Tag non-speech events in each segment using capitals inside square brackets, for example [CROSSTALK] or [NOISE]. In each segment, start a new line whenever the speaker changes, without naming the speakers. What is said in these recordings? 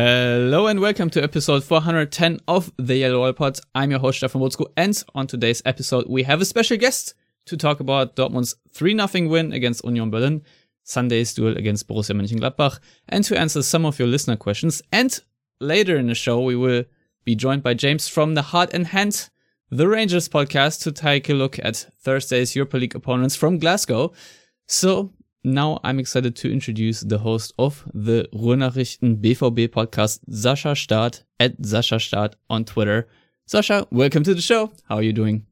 Hello and welcome to episode 410 of the Yellow Wall Pod. I'm your host Stefan Buczko, and on today's episode we have a special guest to talk about Dortmund's 3-0 win against Union Berlin, Sunday's duel against Borussia Mönchengladbach, and to answer some of your listener questions. And later in the show we will be joined by James from the Heart and Hand, the Rangers podcast, to take a look at Thursday's Europa League opponents from Glasgow. So now I'm excited to introduce the host of the Ruhrnachrichten BVB podcast, Sascha Staat at Sascha Staat on Twitter. Sascha, welcome to the show. How are you doing?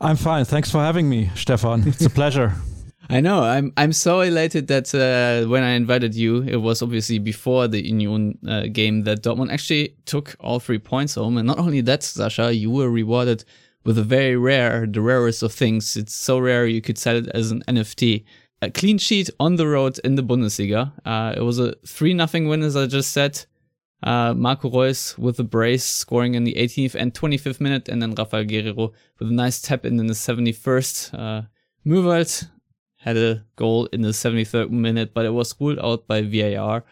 I'm fine. Thanks for having me, Stefan. It's a pleasure. [LAUGHS]
I know. I'm I'm so elated that uh, when I invited you, it was obviously before the Union uh, game that Dortmund actually took all three points home. And not only that, Sascha, you were rewarded with a very rare, the rarest of things. It's so rare you could sell it as an NFT a clean sheet on the road in the Bundesliga. Uh, it was a 3 0 win, as I just said. Uh, Marco Reus with a brace scoring in the 18th and 25th minute, and then Rafael Guerreiro with a nice tap in in the 71st. Uh, Möhwald had a goal in the 73rd minute, but it was ruled out by VAR.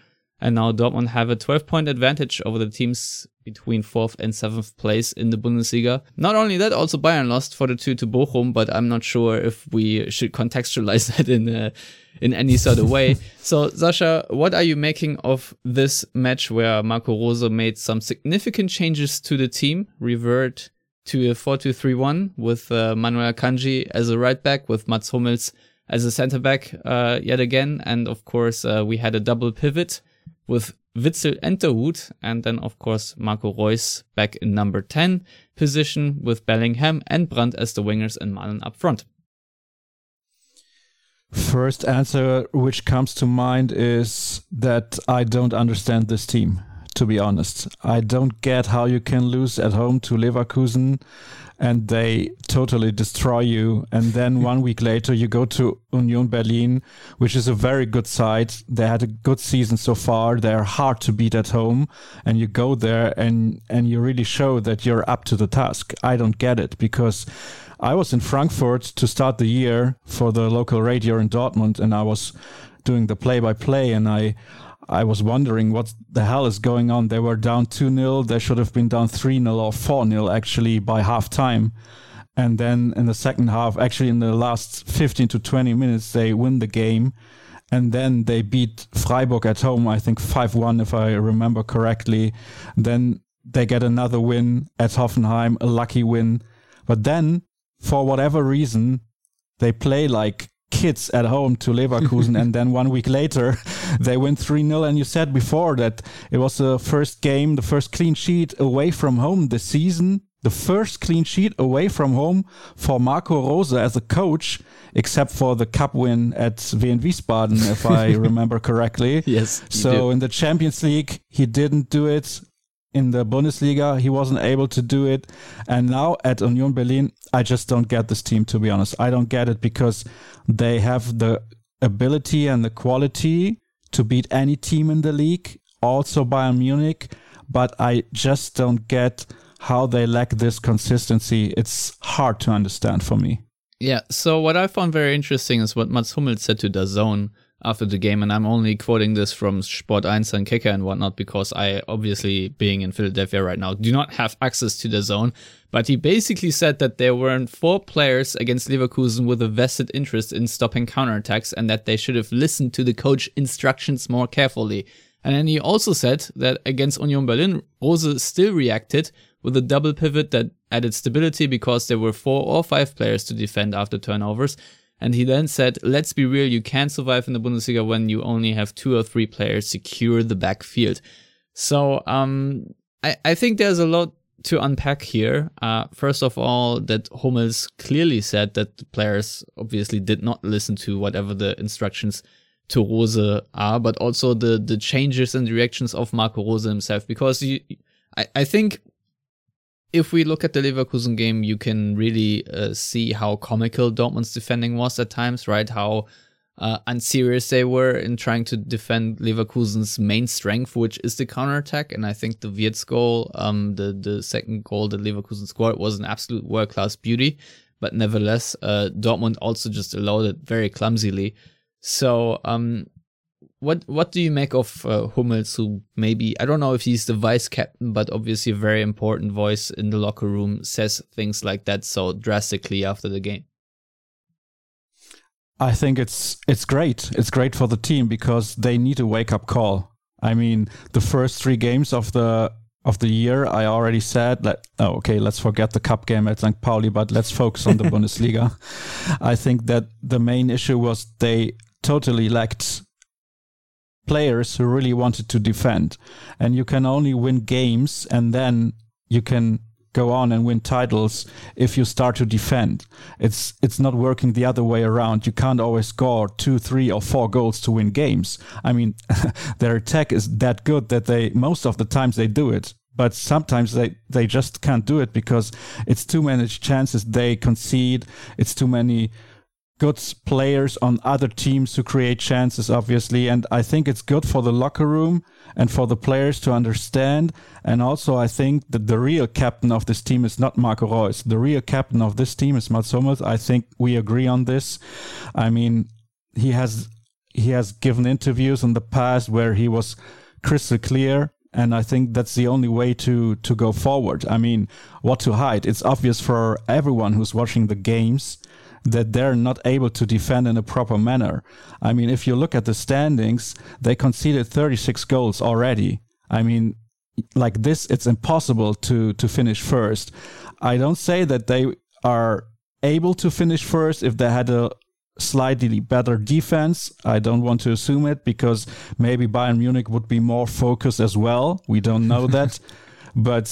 And now Dortmund have a 12 point advantage over the teams between fourth and seventh place in the Bundesliga. Not only that, also Bayern lost for the two to Bochum, but I'm not sure if we should contextualize [LAUGHS] that in uh, in any sort of way. [LAUGHS] so, Sascha, what are you making of this match where Marco Rose made some significant changes to the team, revert to a 4-2-3-1 with uh, Manuel Akanji as a right back, with Mats Hummels as a center back uh, yet again, and of course uh, we had a double pivot with Witsel and Dahoud, and then of course Marco Reus back in number 10 position with Bellingham and Brandt as the wingers and Malen up front.
First answer which comes to mind is that I don't understand this team, to be honest. I don't get how you can lose at home to Leverkusen and they totally destroy you. And then one week later, you go to Union Berlin, which is a very good side. They had a good season so far. They're hard to beat at home, and you go there and and you really show that you're up to the task. I don't get it because. I was in Frankfurt to start the year for the local radio in Dortmund, and I was doing the play by play, and I I was wondering what the hell is going on. They were down 2 0. They should have been down 3 0 or 4 0 actually by half time. And then in the second half, actually in the last 15 to 20 minutes, they win the game. And then they beat Freiburg at home, I think 5 1, if I remember correctly. Then they get another win at Hoffenheim, a lucky win. But then, for whatever reason, they play like kids at home to Leverkusen, and then one week later [LAUGHS] they win 3 0. And you said before that it was the first game, the first clean sheet away from home this season. The first clean sheet away from home for Marco Rose as a coach, except for the cup win at Wehen Wiesbaden, if I [LAUGHS] remember correctly.
Yes.
So in the Champions League, he didn't do it in the Bundesliga. He wasn't able to do it. And now at Union Berlin, I just don't get this team, to be honest. I don't get it because they have the ability and the quality to beat any team in the league, also Bayern Munich. But I just don't get how they lack this consistency. It's hard to understand for me.
Yeah. So what I found very interesting is what Mats Hummels said to DAZN after the game, and I'm only quoting this from Sport 1 and Kicker and whatnot because I obviously being in Philadelphia right now do not have access to DAZN. But he basically said that there weren't four players against Leverkusen with a vested interest in stopping counterattacks and that they should have listened to the coach instructions more carefully. And then he also said that against Union Berlin, Rose still reacted with a double pivot that added stability because there were four or five players to defend after turnovers and he then said, let's be real, you can't survive in the Bundesliga when you only have two or three players secure the backfield. So um, I, I think there's a lot to unpack here. Uh, first of all, that Hummels clearly said that the players obviously did not listen to whatever the instructions to Rose are, but also the the changes and reactions of Marco Rose himself. Because you, I, I think if we look at the Leverkusen game, you can really uh, see how comical Dortmund's defending was at times, right? How uh, unserious they were in trying to defend Leverkusen's main strength, which is the counterattack. And I think the Wirtz goal, um, the the second goal that Leverkusen scored, was an absolute world class beauty. But nevertheless, uh, Dortmund also just allowed it very clumsily. So, um, what what do you make of uh, Hummels, who maybe I don't know if he's the vice captain, but obviously a very important voice in the locker room, says things like that so drastically after the game?
I think it's it's great. It's great for the team because they need a wake up call. I mean, the first three games of the of the year, I already said that. Oh, okay, let's forget the cup game at St. Pauli, but let's focus on the [LAUGHS] Bundesliga. I think that the main issue was they totally lacked players who really wanted to defend, and you can only win games, and then you can go on and win titles if you start to defend. It's it's not working the other way around. You can't always score two, three, or four goals to win games. I mean, [LAUGHS] their attack is that good that they most of the times they do it. But sometimes they, they just can't do it because it's too many chances they concede. It's too many good players on other teams to create chances, obviously. And I think it's good for the locker room and for the players to understand. And also, I think that the real captain of this team is not Marco Reus. The real captain of this team is Mats Hummels. I think we agree on this. I mean, he has he has given interviews in the past where he was crystal clear and I think that's the only way to to go forward. I mean, what to hide? It's obvious for everyone who's watching the games that they're not able to defend in a proper manner. I mean, if you look at the standings, they conceded 36 goals already. I mean, like this, it's impossible to to finish first. I don't say that they are able to finish first if they had a slightly better defense. I don't want to assume it because maybe Bayern Munich would be more focused as well. We don't know that. [LAUGHS] but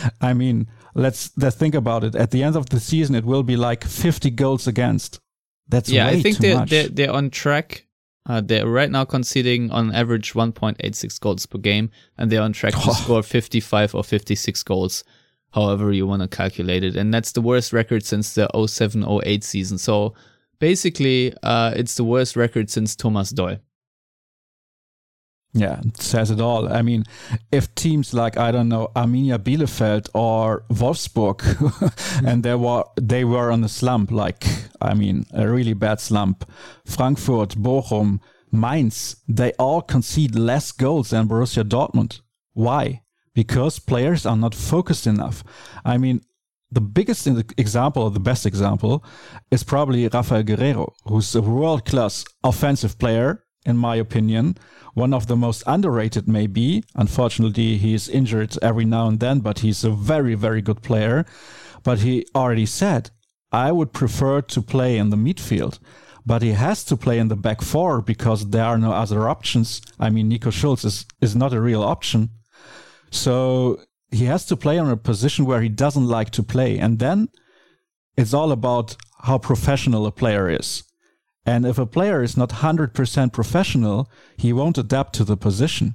[LAUGHS] I mean, let's let's think about it. At the end of the season, it will be like 50 goals against. That's
yeah. I think
they're,
they're, they're on track. Uh, they're right now conceding on average 1.86 goals per game, and they're on track to oh. [LAUGHS] score 55 or 56 goals, however you want to calculate it. And that's the worst record since the 07-08 season. So basically, uh, it's the worst record since Thomas Doll.
Yeah, it says it all. I mean, if teams like I don't know Arminia Bielefeld or Wolfsburg, [LAUGHS] and they were they were on a slump, like I mean a really bad slump, Frankfurt, Bochum, Mainz, they all concede less goals than Borussia Dortmund. Why? Because players are not focused enough. I mean, the biggest example, the best example, is probably Rafael Guerreiro, who's a world class offensive player in my opinion. One of the most underrated, maybe. Unfortunately, he is injured every now and then, but he's a very, very good player. But he already said, I would prefer to play in the midfield. But he has to play in the back four because there are no other options. I mean, Nico Schulz is, is not a real option. So he has to play on a position where he doesn't like to play. And then it's all about how professional a player is. And if a player is not 100% professional, he won't adapt to the position.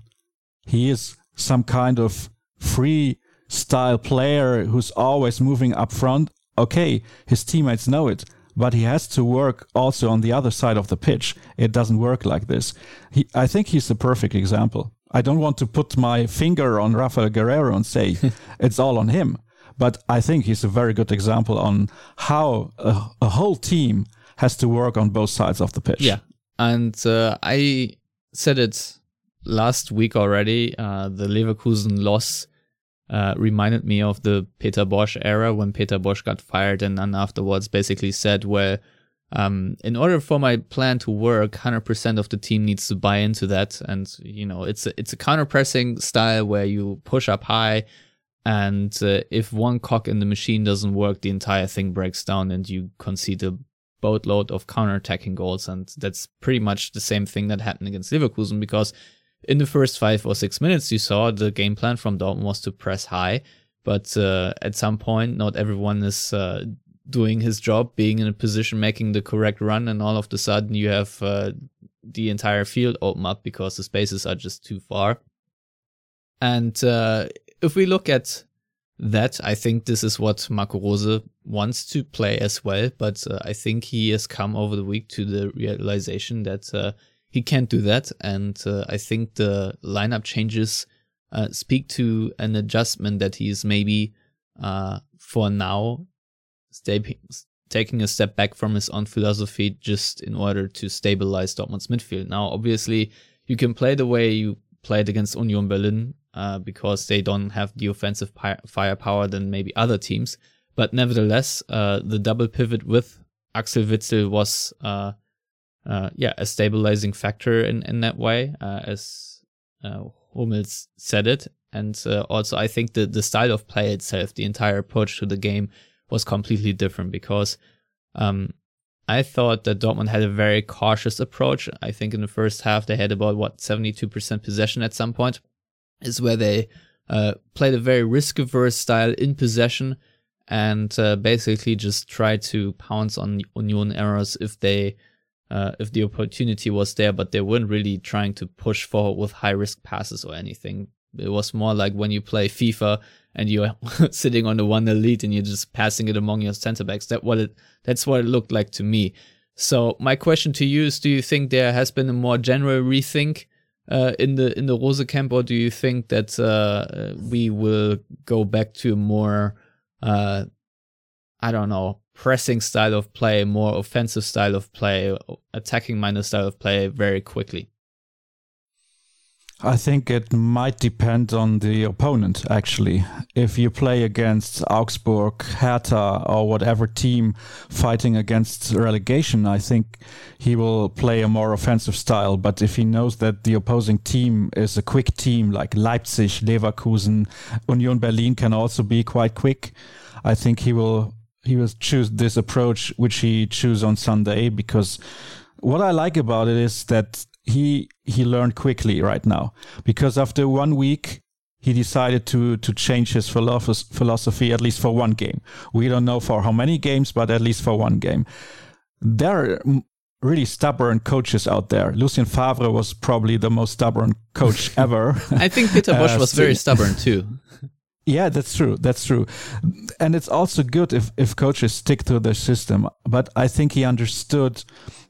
He is some kind of free style player who's always moving up front. Okay, his teammates know it, but he has to work also on the other side of the pitch. It doesn't work like this. He, I think he's the perfect example. I don't want to put my finger on Rafael Guerreiro and say [LAUGHS] it's all on him, but I think he's a very good example on how a, a whole team has to work on both sides of the pitch.
Yeah. And uh, I said it last week already. Uh, the Leverkusen loss uh, reminded me of the Peter Bosz era when Peter Bosz got fired and then afterwards basically said, well, um, in order for my plan to work, 100% of the team needs to buy into that. And, you know, it's a, it's a counter pressing style where you push up high. And uh, if one cock in the machine doesn't work, the entire thing breaks down and you concede a boatload of counter-attacking goals, and that's pretty much the same thing that happened against Leverkusen because in the first five or six minutes you saw the game plan from Dortmund was to press high, but uh, at some point, not everyone is uh, doing his job, being in a position, making the correct run, and all of a sudden you have uh, the entire field open up because the spaces are just too far. And uh, if we look at that, I think this is what Marco Rose wants to play as well. But uh, I think he has come over the week to the realization that uh, he can't do that. And uh, I think the lineup changes uh, speak to an adjustment that he's maybe uh, for now stay, taking a step back from his own philosophy just in order to stabilize Dortmund's midfield. Now, obviously, you can play the way you played against Union Berlin uh, because they don't have the offensive pi- firepower than maybe other teams. But nevertheless, uh, the double pivot with Axel Witsel was, uh, uh yeah, a stabilizing factor in, in that way, uh, as uh, Hummels said it. And also, I think the, the style of play itself, the entire approach to the game was completely different because um, I thought that Dortmund had a very cautious approach. I think in the first half they had about what 72% possession at some point, is where they uh, played a very risk averse style in possession and uh, basically just tried to pounce on Union errors if they uh, if the opportunity was there, but they weren't really trying to push forward with high risk passes or anything. It was more like when you play FIFA and you're [LAUGHS] sitting on the one lead and you're just passing it among your center backs. That what it that's what it looked like to me. So my question to you is: Do you think there has been a more general rethink uh, in the in the Rose camp, or do you think that uh, we will go back to a more uh, I don't know pressing style of play, more offensive style of play, attacking minded style of play very quickly?
I think it might depend on the opponent, actually. If you play against Augsburg, Hertha, or whatever team fighting against relegation, I think he will play a more offensive style. But if he knows that the opposing team is a quick team like Leipzig, Leverkusen, Union Berlin can also be quite quick, I think he will he will choose this approach which he choose on Sunday because what I like about it is that he he learned quickly right now because after one week he decided to to change his philosophy at least for one game. We don't know for how many games, but at least for one game. There are really stubborn coaches out there. Lucien Favre was probably the most stubborn coach [LAUGHS] ever.
I think Peter Bosz [LAUGHS] uh, was very stubborn too. [LAUGHS]
Yeah, that's true. That's true. And it's also good if, if coaches stick to their system. But I think he understood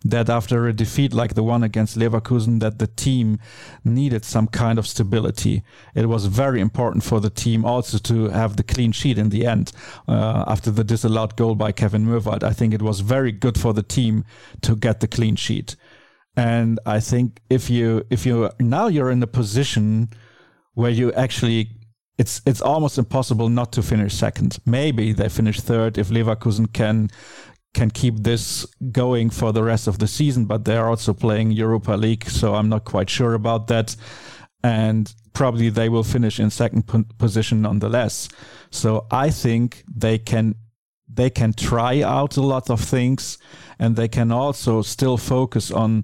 that after a defeat like the one against Leverkusen, that the team needed some kind of stability. It was very important for the team also to have the clean sheet in the end uh, after the disallowed goal by Kevin Möhwald. I think it was very good for the team to get the clean sheet. And I think if you if you now you're in a position where you actually it's it's almost impossible not to finish second. Maybe they finish third if Leverkusen can can keep this going for the rest of the season, but they're also playing Europa League, so I'm not quite sure about that. And probably they will finish in second position nonetheless. So I think they can they can try out a lot of things, and they can also still focus on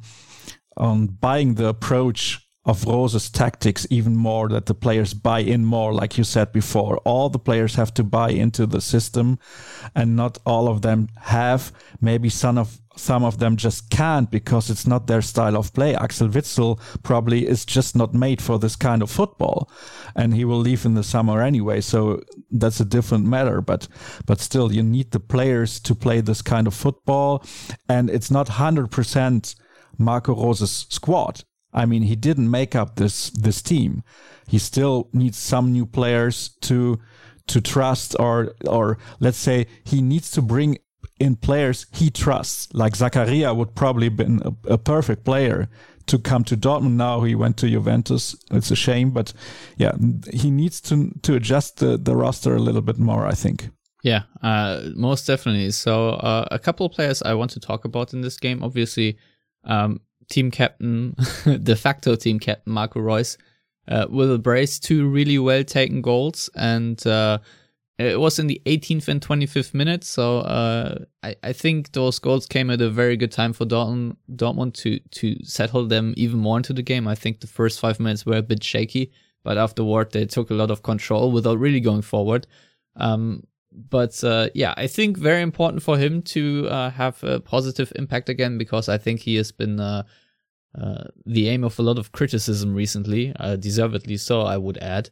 on buying the approach of Rose's tactics even more that the players buy in more like you said before. All the players have to buy into the system and not all of them have. Maybe some of some of them just can't because it's not their style of play. Axel Witsel probably is just not made for this kind of football and he will leave in the summer anyway so that's a different matter. But but still you need the players to play this kind of football and it's not 100% Marco Rose's squad I mean, he didn't make up this this team. He still needs some new players to to trust, or or let's say he needs to bring in players he trusts. Like Zakaria would probably been a, a perfect player to come to Dortmund. Now he went to Juventus. It's a shame, but yeah, he needs to to adjust the, the roster a little bit more. I think.
Yeah, uh, most definitely. So uh, a couple of players I want to talk about in this game. Obviously, um, team captain, [LAUGHS] de facto team captain Marco Reus, uh, will brace two really well taken goals. And uh, it was in the 18th and 25th minute. So uh, I, I think those goals came at a very good time for Dortmund, Dortmund to, to settle them even more into the game. I think the first five minutes were a bit shaky but afterward they took a lot of control without really going forward. Um, but uh, yeah, I think very important for him to uh, have a positive impact again because I think he has been uh, uh the aim of a lot of criticism recently, uh, deservedly so, I would add.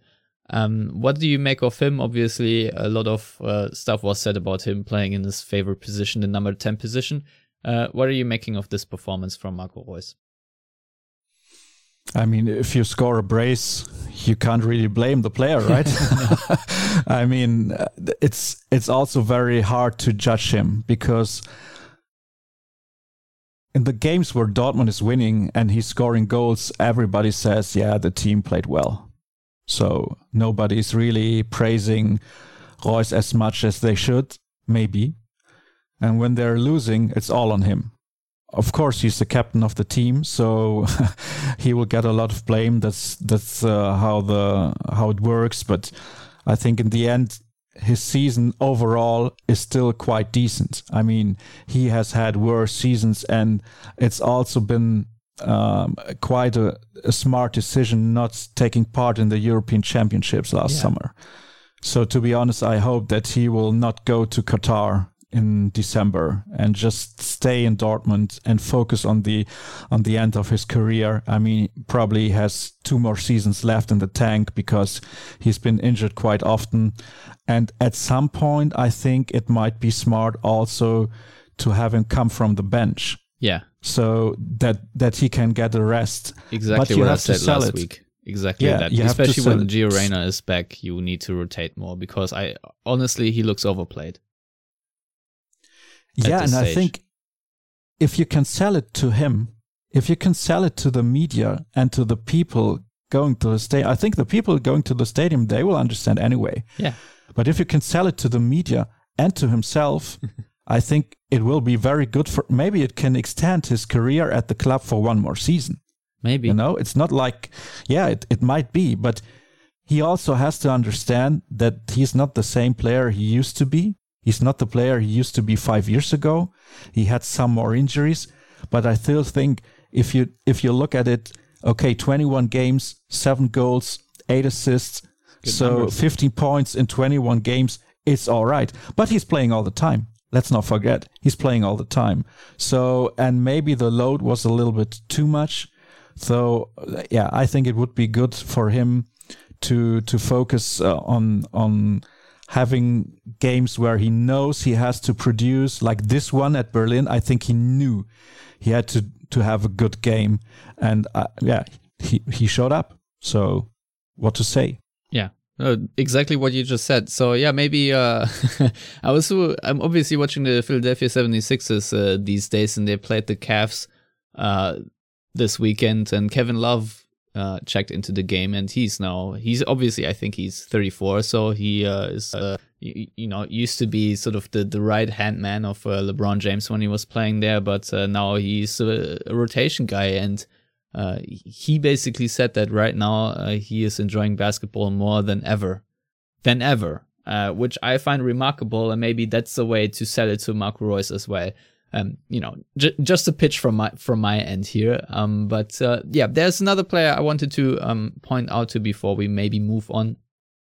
Um, what do you make of him? Obviously, a lot of uh, stuff was said about him playing in his favorite position, the number 10 position. what are you making of this performance from Marco Reus?
I mean, if you score a brace, you can't really blame the player, [LAUGHS] right? [LAUGHS] I mean, uh, it's it's also very hard to judge him because in the games where Dortmund is winning and he's scoring goals, everybody says, "Yeah, the team played well." So nobody's really praising Reus as much as they should, maybe. And when they're losing, it's all on him of course he's the captain of the team so [LAUGHS] he will get a lot of blame. That's that's uh, how the how it works. But i think in the end his season overall is still quite decent. I mean he has had worse seasons and it's also been um, quite a, a, smart decision not taking part in the european championships last yeah. summer. So to be honest i hope that he will not go to qatar in December and just stay in Dortmund and focus on the on the end of his career. I mean, probably has two more seasons left in the tank because he's been injured quite often. And at some point, I think it might be smart also to have him come from the bench.
Yeah.
So that that he can get a rest.
Exactly what I said last it. week. Exactly yeah, that. Especially when Gio Reyna is back, you need to rotate more because I honestly he looks overplayed
yeah, and stage. I think if you can sell it to him, if you can sell it to the media and to the people going to the stadium, I think the people going to the stadium they will understand anyway.
Yeah.
But if you can sell it to the media and to himself, [LAUGHS] I think it will be very good for. Maybe it can extend his career at the club for one more season.
Maybe
you know, it's not like, yeah, it it might be, but he also has to understand that he's not the same player he used to be. He's not the player he used to be five years ago. He had some more injuries, but I still think if you if you look at it, okay, 21 games, seven goals, eight assists, Good so numbers. 15 points in 21 games, it's all right. But he's playing all the time. Let's not forget he's playing all the time. So and maybe the load was a little bit too much. So yeah, I think it would be good for him to to focus uh, on on having games where he knows he has to produce like this one at Berlin. I think he knew he had to to have a good game, and uh, yeah, he he showed up. So what to say?
Yeah. Uh, exactly what you just said. So yeah, maybe uh, [LAUGHS] I was I'm obviously watching the Philadelphia 76ers uh, these days, and they played the Cavs uh, this weekend, and Kevin Love uh, checked into the game, and he's now he's obviously I think he's 34, so he uh, is uh, you, know used to be sort of the the right hand man of uh, LeBron James when he was playing there, but uh, now he's a, a, rotation guy, and he basically said that right now he is enjoying basketball more than ever, than ever. which I find remarkable, and maybe that's the way to sell it to Marco Reus as well um, you know, j- just a pitch from my from my end here. Um, but uh, yeah, there's another player I wanted to um, point out to before we maybe move on,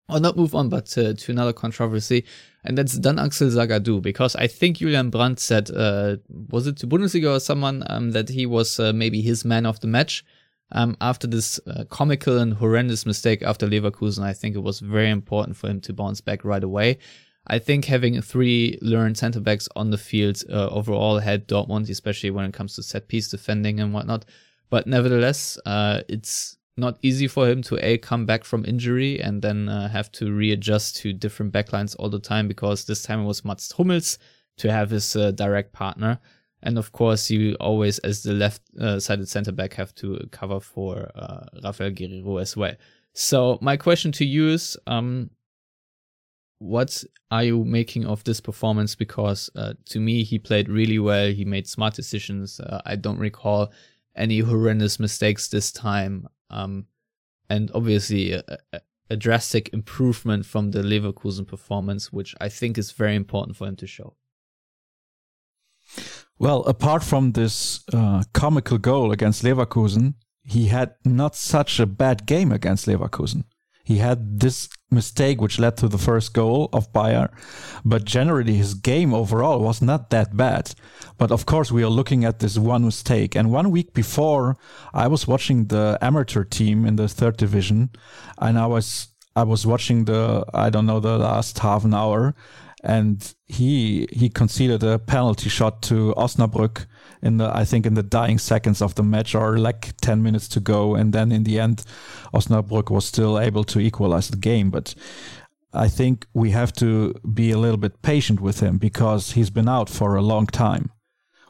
or not move on, but uh, to another controversy, and that's Dan Axel Zagadou because I think Julian Brandt said, uh, was it to Bundesliga or someone um, that he was uh, maybe his man of the match. Um, after this uh, comical and horrendous mistake after Leverkusen, I think it was very important for him to bounce back right away. I think having three learned center backs on the field uh, overall had Dortmund, especially when it comes to set piece defending and whatnot. But nevertheless, uh, it's not easy for him to a come back from injury and then uh, have to readjust to different backlines all the time because this time it was Mats Hummels to have his uh, direct partner. And of course, you always, as the left-sided uh, center back, have to cover for uh, Rafael Guerreiro as well. So my question to you is, um, what are you making of this performance? Because uh, to me, he played really well. He made smart decisions. Uh, I don't recall any horrendous mistakes this time. Um, and obviously, a, a, drastic improvement from the Leverkusen performance, which I think is very important for him to show.
Well, apart from this uh, comical goal against Leverkusen, he had not such a bad game against Leverkusen He had this mistake which led to the first goal of Bayer, but generally his game overall was not that bad. But of course, we are looking at this one mistake. And one week before, I was watching the amateur team in the third division, and I was I was watching the I don't know the last half an hour, and he he conceded a penalty shot to Osnabrück in the I think in the dying seconds of the match or like 10 minutes to go and then in the end Osnabrück was still able to equalize the game but I think we have to be a little bit patient with him because he's been out for a long time.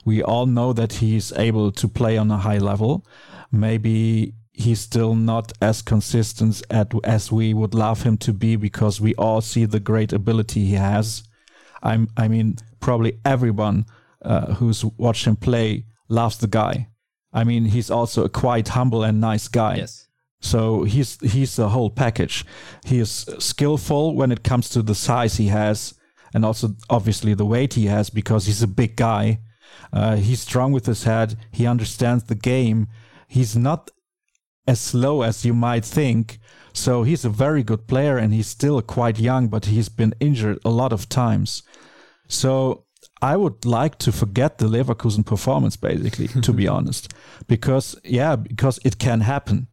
We all know that he's able to play on a high level. Maybe he's still not as consistent at, as we would love him to be because we all see the great ability he has. I'm, I mean, probably everyone uh, who's watched him play loves the guy. I mean, he's also a quite humble and nice guy.
Yes.
So he's he's the whole package. He is skillful when it comes to the size he has, and also obviously the weight he has because he's a big guy. Uh, he's strong with his head. He understands the game. He's not as slow as you might think. So he's a very good player, and he's still quite young, but he's been injured a lot of times. So I would like to forget the Leverkusen performance, basically, to be [LAUGHS] honest, because yeah, because it can happen.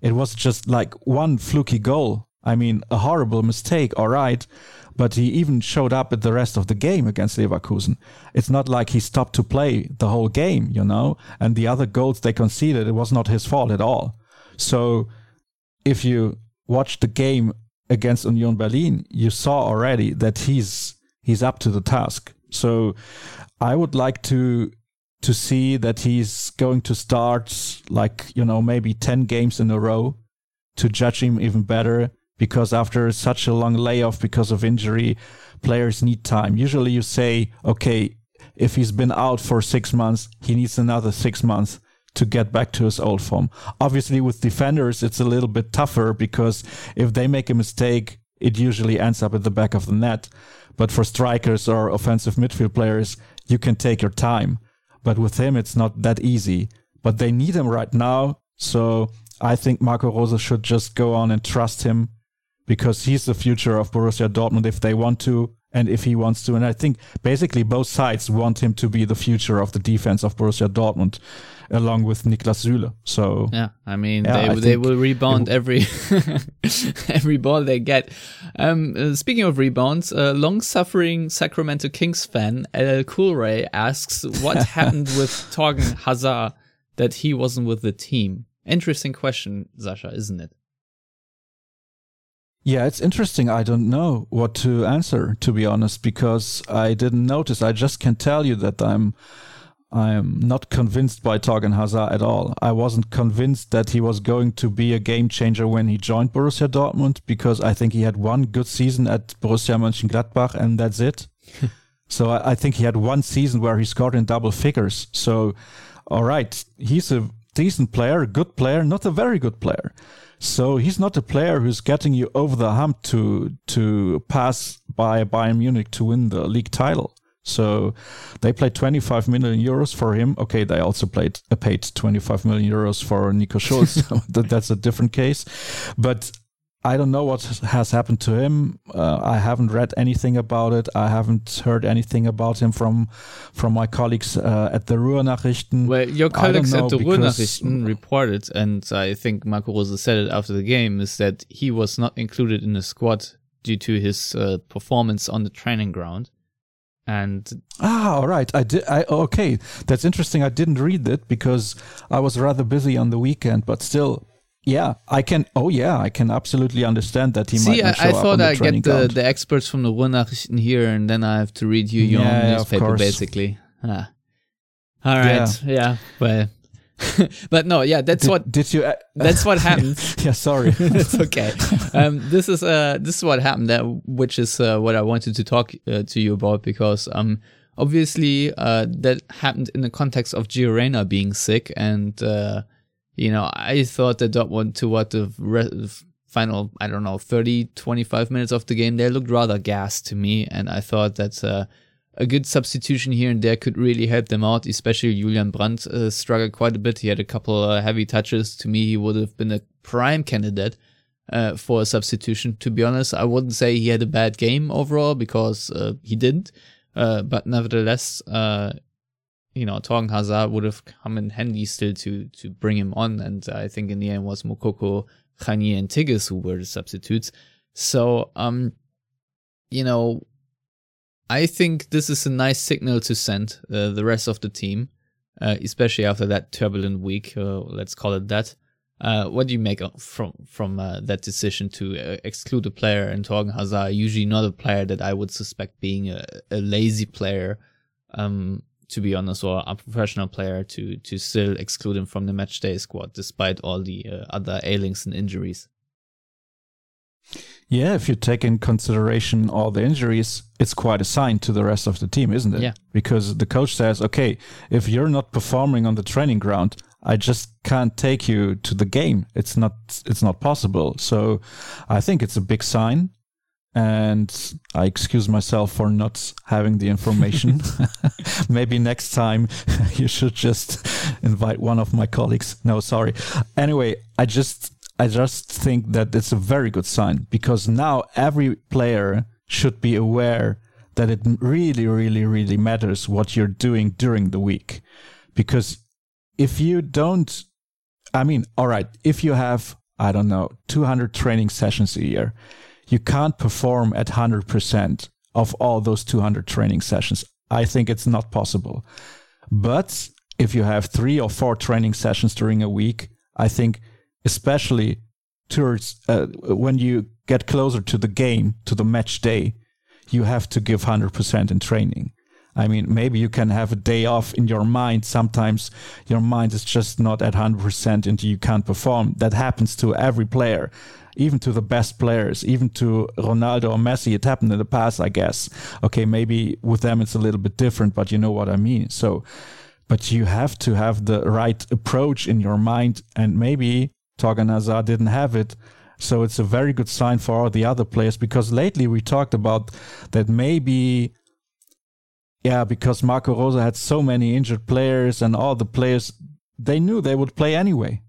It was just like one fluky goal. I mean, a horrible mistake, all right, but he even showed up at the rest of the game against Leverkusen. It's not like he stopped to play the whole game, you know. And the other goals they conceded, it was not his fault at all. So, if you watch the game against Union Berlin, you saw already that he's he's up to the task. So I would like to to see that he's going to start like, you know, maybe 10 games in a row to judge him even better because after such a long layoff because of injury, players need time. Usually you say, okay, if he's been out for 6 months, he needs another 6 months to get back to his old form. Obviously with defenders it's a little bit tougher because if they make a mistake, it usually ends up at the back of the net. But for strikers or offensive midfield players, you can take your time. But with him, it's not that easy. But they need him right now. So I think Marco Rose should just go on and trust him because he's the future of Borussia Dortmund if they want to and if he wants to. And I think basically both sides want him to be the future of the defense of Borussia Dortmund, along with Niklas Süle. So
yeah, I mean yeah, they I they will rebound every [LAUGHS] every ball they get. Um, uh, speaking of rebounds, a long-suffering Sacramento Kings fan El Coolray asks what [LAUGHS] happened with Thorgan Hazard that he wasn't with the team. Interesting question, Sascha, isn't it?
Yeah, it's interesting. I don't know what to answer, to be honest, because I didn't notice. I just can tell you that I'm I'm not convinced by Thorgan Hazard at all. I wasn't convinced that he was going to be a game changer when he joined Borussia Dortmund because I think he had one good season at Borussia Mönchengladbach and that's it. [LAUGHS] so I, I think he had one season where he scored in double figures. So, all right, he's a decent player, a good player, not a very good player. So he's not a player who's getting you over the hump to to pass by Bayern Munich to win the league title. So they played 25 million euros for him. Okay, they also played uh, paid 25 million euros for Nico Schulz. [LAUGHS] [LAUGHS] That's a different case. But I don't know what has happened to him. Uh, I haven't read anything about it. I haven't heard anything about him from from my colleagues uh, at the Ruhrnachrichten.
Well, your colleagues at the Ruhrnachrichten reported, and I think Marco Rose said it after the game, is that he was not included in the squad due to his uh, performance on the training ground. And
ah, all right. I did. I okay. That's interesting. I didn't read it because I was rather busy on the weekend, but still yeah, I can. Oh, yeah, I can absolutely understand that he
See,
might.
See, I, I thought I get the, the experts from the Ruhrnachrichten here, and then I have to read you your yeah, own newspaper, basically. Ah. All right, yeah, yeah well, [LAUGHS] but no, yeah, that's
did,
what.
Did you? Uh,
that's what [LAUGHS] happened.
yeah, sorry. [LAUGHS]
it's okay. Um, this is uh, this is what happened. That which is uh, what I wanted to talk uh, to you about because um, obviously uh, that happened in the context of Gio Reyna being sick and uh you know, I thought that Dortmund to what the re- final, I don't know, 30, 25 minutes of the game, they looked rather gassed to me. And I thought that uh, a good substitution here and there could really help them out, especially Julian Brandt uh, struggled quite a bit. He had a couple uh, heavy touches. To me, he would have been a prime candidate uh, for a substitution. To be honest, I wouldn't say he had a bad game overall because uh, he didn't. Uh, but nevertheless, uh, you know, Thorgan Hazard would have come in handy still to to bring him on. And I think in the end was Moukoko, Khani, and Tigges who were the substitutes. So, um, you know, I think this is a nice signal to send uh, the rest of the team, uh, especially after that turbulent week. Uh, let's call it that. Uh, what do you make from from uh, that decision to uh, exclude a player and Thorgan Hazard? Usually not a player that I would suspect being a, a lazy player, um, to be honest, or a professional player to to still exclude him from the matchday squad despite all the other ailings and injuries.
Yeah, if you take in consideration all the injuries, it's quite a sign to the rest of the team, isn't it?
Yeah.
Because the coach says, okay, if you're not performing on the training ground, I just can't take you to the game. It's not it's not possible. So I think it's a big sign. And I excuse myself for not having the information. [LAUGHS] [LAUGHS] Maybe next time [LAUGHS] you should just invite one of my colleagues. No, sorry. Anyway, I just I just think that it's a very good sign because now every player should be aware that it really, really, really matters what you're doing during the week. Because if you don't, I mean, all right, if you have, I don't know, 200 training sessions a year, you can't perform at 100% of all those 200 training sessions. I think it's not possible. But if you have three or four training sessions during a week, I think especially towards uh, when you get closer to the game, to the match day, you have to give 100% in training. I mean, maybe you can have a day off in your mind. Sometimes your mind is just not at 100% and you can't perform. That happens to every player, even to the best players, even to Ronaldo or Messi. It happened in the past, I guess. Okay, maybe with them it's a little bit different, but you know what I mean. So, but you have to have the right approach in your mind and maybe Thorgan Hazard didn't have it. So it's a very good sign for all the other players because lately we talked about that maybe, yeah, because Marco Rose had so many injured players and all the players, they knew they would play anyway.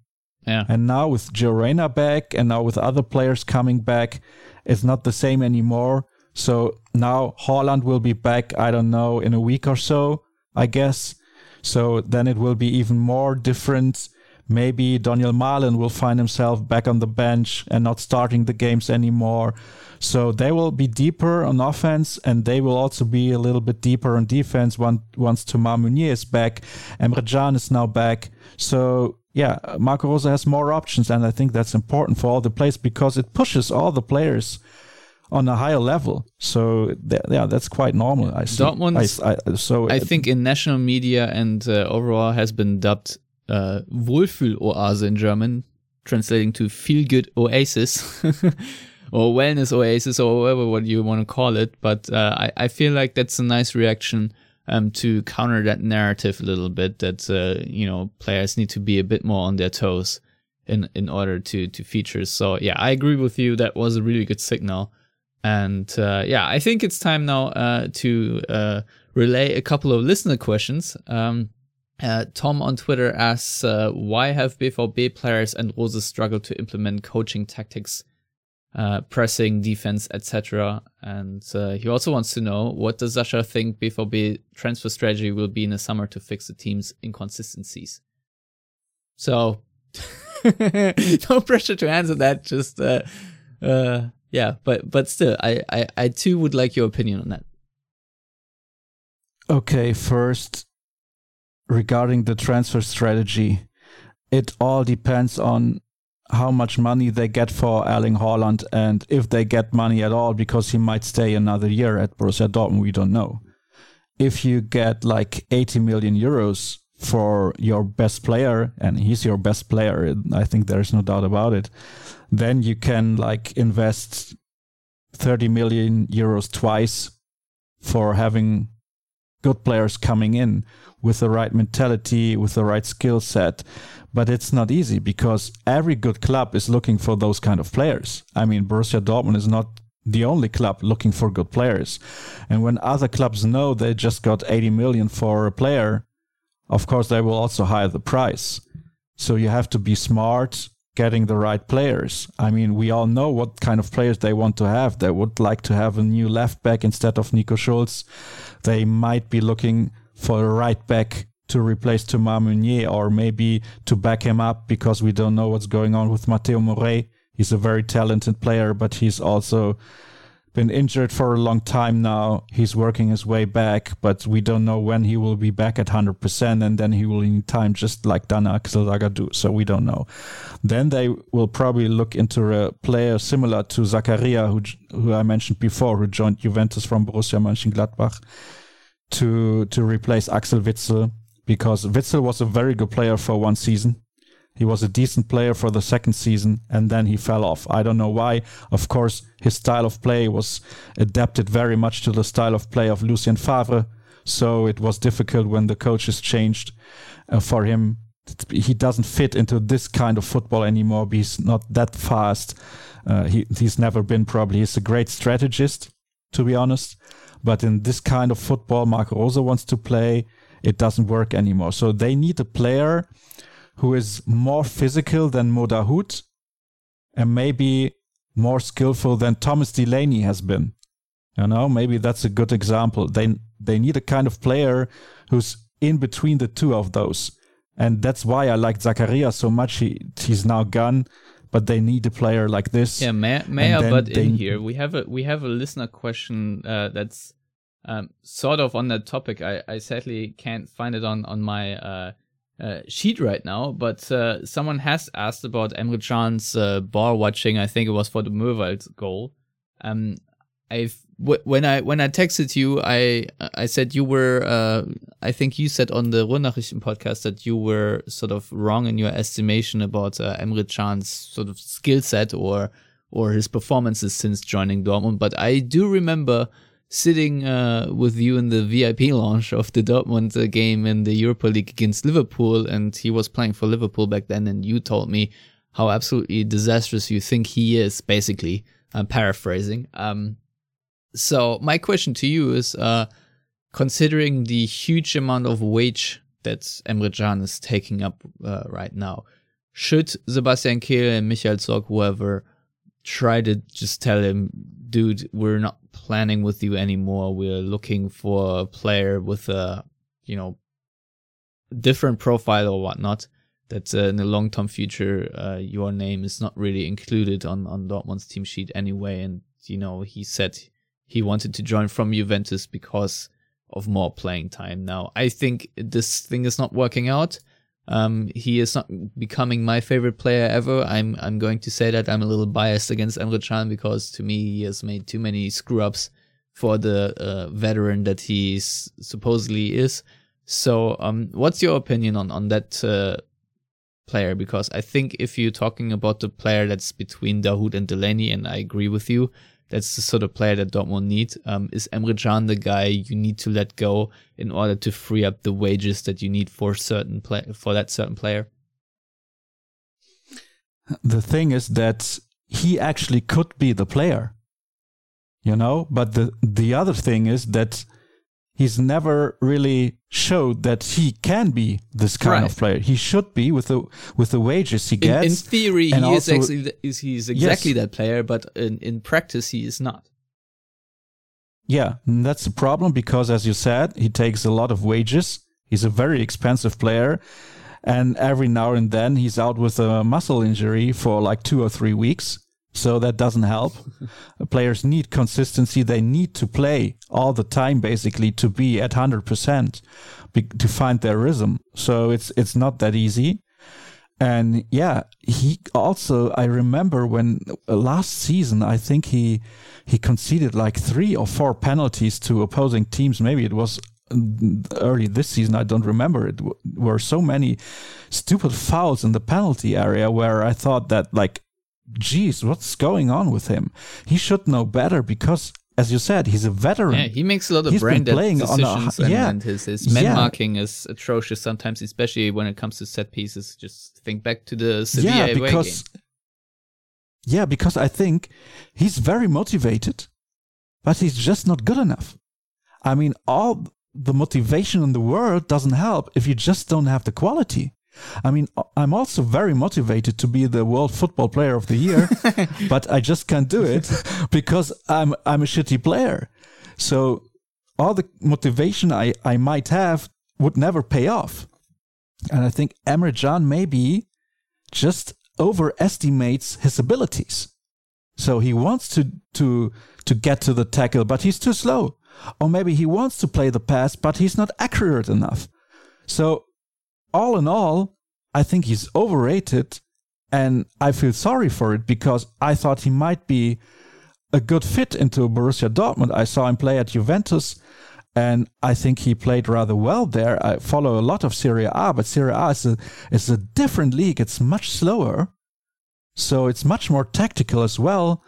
Yeah.
And now with Gio back and now with other players coming back, it's not the same anymore. So now Haaland will be back, I don't know, in a week or so, I guess. So then it will be even more different Maybe Donyell Malen will find himself back on the bench and not starting the games anymore. So they will be deeper on offense and they will also be a little bit deeper on defense once, once Thomas Meunier is back. Emre Can is now back. So yeah, Marco Rose has more options, and I think that's important for all the players because it pushes all the players on a higher level. So th- yeah, that's quite normal. I see.
Dortmund,
I, I, so
I think in national media and uh, overall has been dubbed uh, Wohlfühl-Oase in German, translating to feel good oasis [LAUGHS] or wellness oasis or whatever what you want to call it. But uh, I, I feel like that's a nice reaction um, to counter that narrative a little bit that uh, you know players need to be a bit more on their toes in in order to to feature. So yeah, I agree with you. That was a really good signal. And uh, yeah, I think it's time now uh, to uh, relay a couple of listener questions. Um, uh, Tom on Twitter asks, uh, why have BVB players and Rose struggled to implement coaching tactics, uh, pressing, defense, etc.? And uh, he also wants to know, what does Sascha think BVB transfer strategy will be in the summer to fix the team's inconsistencies? So, [LAUGHS] no pressure to answer that. Just, uh, yeah, but but still, I, I I too would like your opinion on that.
Okay, first regarding the transfer strategy, it all depends on how much money they get for Erling Haaland and if they get money at all because he might stay another year at Borussia Dortmund, we don't know. If you get like 80 million euros for your best player and he's your best player, I think there's no doubt about it, then you can like invest 30 million euros twice for having good players coming in with the right mentality, with the right skill set. But it's not easy because every good club is looking for those kind of players. I mean, Borussia Dortmund is not the only club looking for good players. And when other clubs know they just got 80 million for a player, of course, they will also hire the price. So you have to be smart, getting the right players. I mean, we all know what kind of players they want to have. They would like to have a new left back instead of Nico Schulz. They might be looking for a right back to replace Thomas Meunier or maybe to back him up because we don't know what's going on with Mateu Morey. He's a very talented player, but he's also been injured for a long time now. He's working his way back, but we don't know when he will be back at 100%, and then he will need time just like Dan Axel Zagadou. So we don't know. Then they will probably look into a player similar to Zakaria, who, who I mentioned before, who joined Juventus from Borussia Mönchengladbach, to, to replace Axel Witsel, because Witsel was a very good player for one season he was a decent player for the second season and then he fell off. I don't know why. Of course, his style of play was adapted very much to the style of play of Lucien Favre. So it was difficult when the coaches changed uh, for him. He doesn't fit into this kind of football anymore. He's not that fast. Uh, he, he's never been probably. He's a great strategist, to be honest. But in this kind of football, Marco Rose wants to play. It doesn't work anymore. So they need a player who is more physical than Mo Dahoud and maybe more skillful than Thomas Delaney has been. You know, maybe that's a good example. They they need a kind of player who's in between the two of those. And that's why I like Zakaria so much. He he's now gone, but they need a player like this.
Yeah, may, may I butt in here? We have a we have a listener question uh, that's um, sort of on that topic. I, I sadly can't find it on on my uh, uh, sheet right now, but uh, someone has asked about Emre Can's uh, ball watching. I think it was for the Möhwald goal. Um, I when I when I texted you, I I said you were. Uh, I think you said on the Ruhrnachrichten podcast that you were sort of wrong in your estimation about uh, Emre Can's sort of skill set or or his performances since joining Dortmund. But I do remember sitting uh, with you in the VIP lounge of the Dortmund uh, game in the Europa League against Liverpool, and he was playing for Liverpool back then, and you told me how absolutely disastrous you think he is. Basically, I'm paraphrasing. Um, so my question to you is, uh, considering the huge amount of wage that Emre Can is taking up uh, right now, should Sebastian Kehl and Michael Zorc, whoever, try to just tell him, dude, we're not planning with you anymore. We're looking for a player with a, you know, different profile or whatnot. That uh, in the long term future, uh, your name is not really included on on Dortmund's team sheet anyway. And you know, he said he wanted to join from Juventus because of more playing time. Now, I think this thing is not working out. Um, he is not becoming my favorite player ever. I'm I'm going to say that I'm a little biased against Emre Can because to me he has made too many screw ups for the uh, veteran that he supposedly is. So, um, what's your opinion on on that uh, player? Because I think if you're talking about the player that's between Dahoud and Delaney, and I agree with you, that's the sort of player that Dortmund need. Um, is Emre Can the guy you need to let go in order to free up the wages that you need for certain play for that certain player?
The thing is that he actually could be the player, you know. But the the other thing is that he's never really showed that he can be this kind right. of player. He should be with the with the wages he gets.
In, in theory, he also, is actually is he's exactly yes. that player, but in in practice, he is not.
Yeah, that's the problem because, as you said, he takes a lot of wages. He's a very expensive player, and every now and then he's out with a muscle injury for like two or three weeks so that doesn't help. [LAUGHS] Players need consistency. They need to play all the time, basically, to be at 100% to find their rhythm. So it's, it's not that easy. And yeah, he also, I remember when uh, last season, I think he, he conceded like three or four penalties to opposing teams. Maybe it was mm, early this season. I don't remember. It were so many stupid fouls in the penalty area where I thought that like geez, what's going on with him? He should know better because, as you said, he's a veteran.
Yeah, he makes a lot of he's brain playing decisions, a, and, yeah, and his, his man yeah. marking is atrocious sometimes, especially when it comes to set pieces. Just think back to the Sevilla
yeah, because,
game.
Yeah, because I think he's very motivated, but he's just not good enough. I mean, all the motivation in the world doesn't help if you just don't have the quality. I mean, I'm also very motivated to be the World Football Player of the Year, [LAUGHS] but I just can't do it [LAUGHS] because I'm I'm a shitty player. So all the motivation I, I might have would never pay off. And I think Emre Can maybe just overestimates his abilities. So he wants to to to get to the tackle, but he's too slow. Or maybe he wants to play the pass, but he's not accurate enough. So all in all, I think he's overrated and I feel sorry for it because I thought he might be a good fit into Borussia Dortmund. I saw him play at Juventus and I think he played rather well there. I follow a lot of Serie A, but Serie A is a, is a different league. It's much slower. So it's much more tactical as well.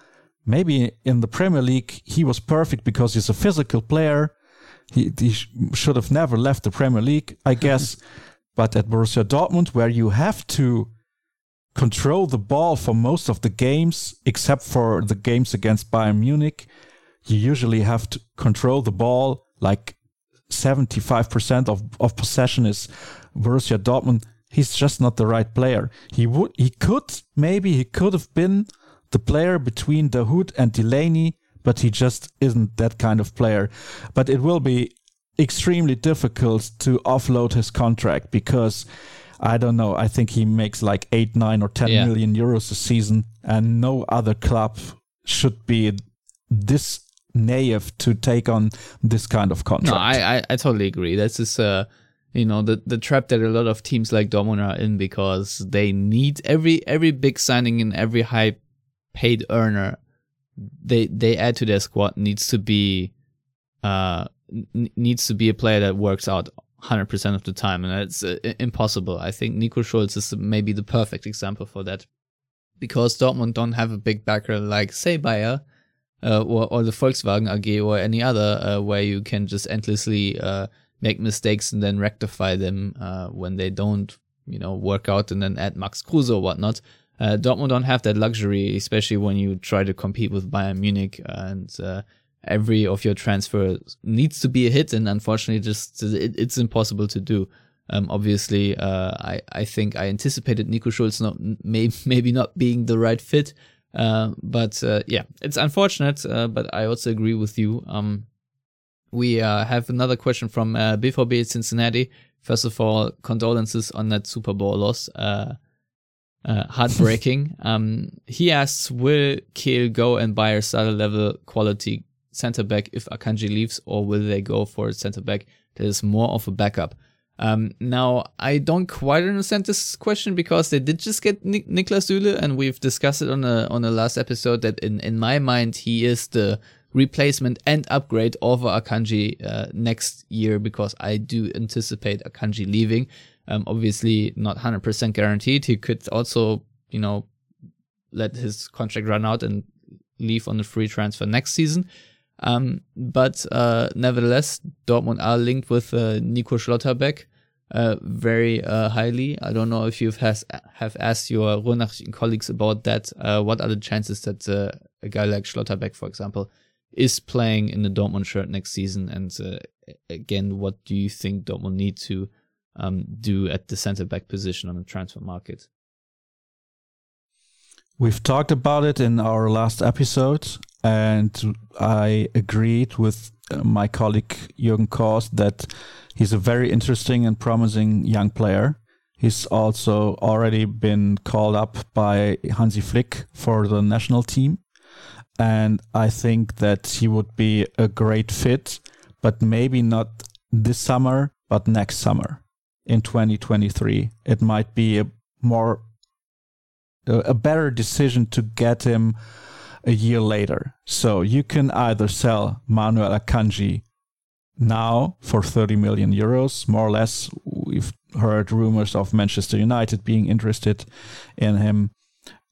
Maybe in the Premier League, he was perfect because he's a physical player. He, he sh- should have never left the Premier League, I guess. [LAUGHS] but at Borussia Dortmund, where you have to control the ball for most of the games, except for the games against Bayern Munich, you usually have to control the ball like 75% of, of possession is Borussia Dortmund. He's just not the right player. He would, he could, maybe he could have been the player between Dahoud and Delaney, but he just isn't that kind of player. But it will be extremely difficult to offload his contract because I don't know. I think he makes like eight, nine, or ten yeah. million euros a season, and no other club should be this naive to take on this kind of contract.
No, I, I, I totally agree. This is uh you know the the trap that a lot of teams like Dortmund are in because they need every every big signing and every high paid earner they they add to their squad needs to be uh needs to be a player that works out 100% of the time and it's uh, impossible. I think Nico Schulz is maybe the perfect example for that because Dortmund don't have a big backer like say Bayer uh, or, or the Volkswagen AG or any other uh, where you can just endlessly uh, make mistakes and then rectify them uh, when they don't, you know, work out and then add Max Kruse or whatnot. Uh, Dortmund don't have that luxury, especially when you try to compete with Bayern Munich and uh, every of your transfers needs to be a hit, and unfortunately, just it, it's impossible to do. Um, obviously, I I think I anticipated Nico Schulz not may, [LAUGHS] maybe not being the right fit, uh, but uh, yeah, it's unfortunate, uh, but I also agree with you. Um, we uh, have another question from uh, BVB Cincinnati. First of all, condolences on that Super Bowl loss. Uh, heartbreaking. [LAUGHS] um, he asks, will Kehl go and buy a starter level quality center back if Akanji leaves, or will they go for a center back that is more of a backup? Um, now, I don't quite understand this question because they did just get Nik- Niklas Süle, and we've discussed it on a on the last episode that in, in my mind he is the replacement and upgrade over Akanji uh, next year because I do anticipate Akanji leaving. Um, obviously, not 100% guaranteed. He could also, you know, let his contract run out and leave on a free transfer next season. Um, but uh, nevertheless, Dortmund are linked with uh, Nico Schlotterbeck uh, very uh, highly. I don't know if you have have asked your Ruhrnachrichten colleagues about that. Uh, what are the chances that uh, a guy like Schlotterbeck, for example, is playing in the Dortmund shirt next season? And again, what do you think Dortmund need to um, do at the center back position on the transfer market?
We've talked about it in our last episode, and I agreed with uh, my colleague Jürgen Koers that he's a very interesting and promising young player. He's also already been called up by Hansi Flick for the national team. And I think that he would be a great fit, but maybe not this summer, but next summer in 2023. It might be a more a better decision to get him a year later. So you can either sell Manuel Akanji now for 30 million euros, more or less. We've heard rumors of Manchester United being interested in him.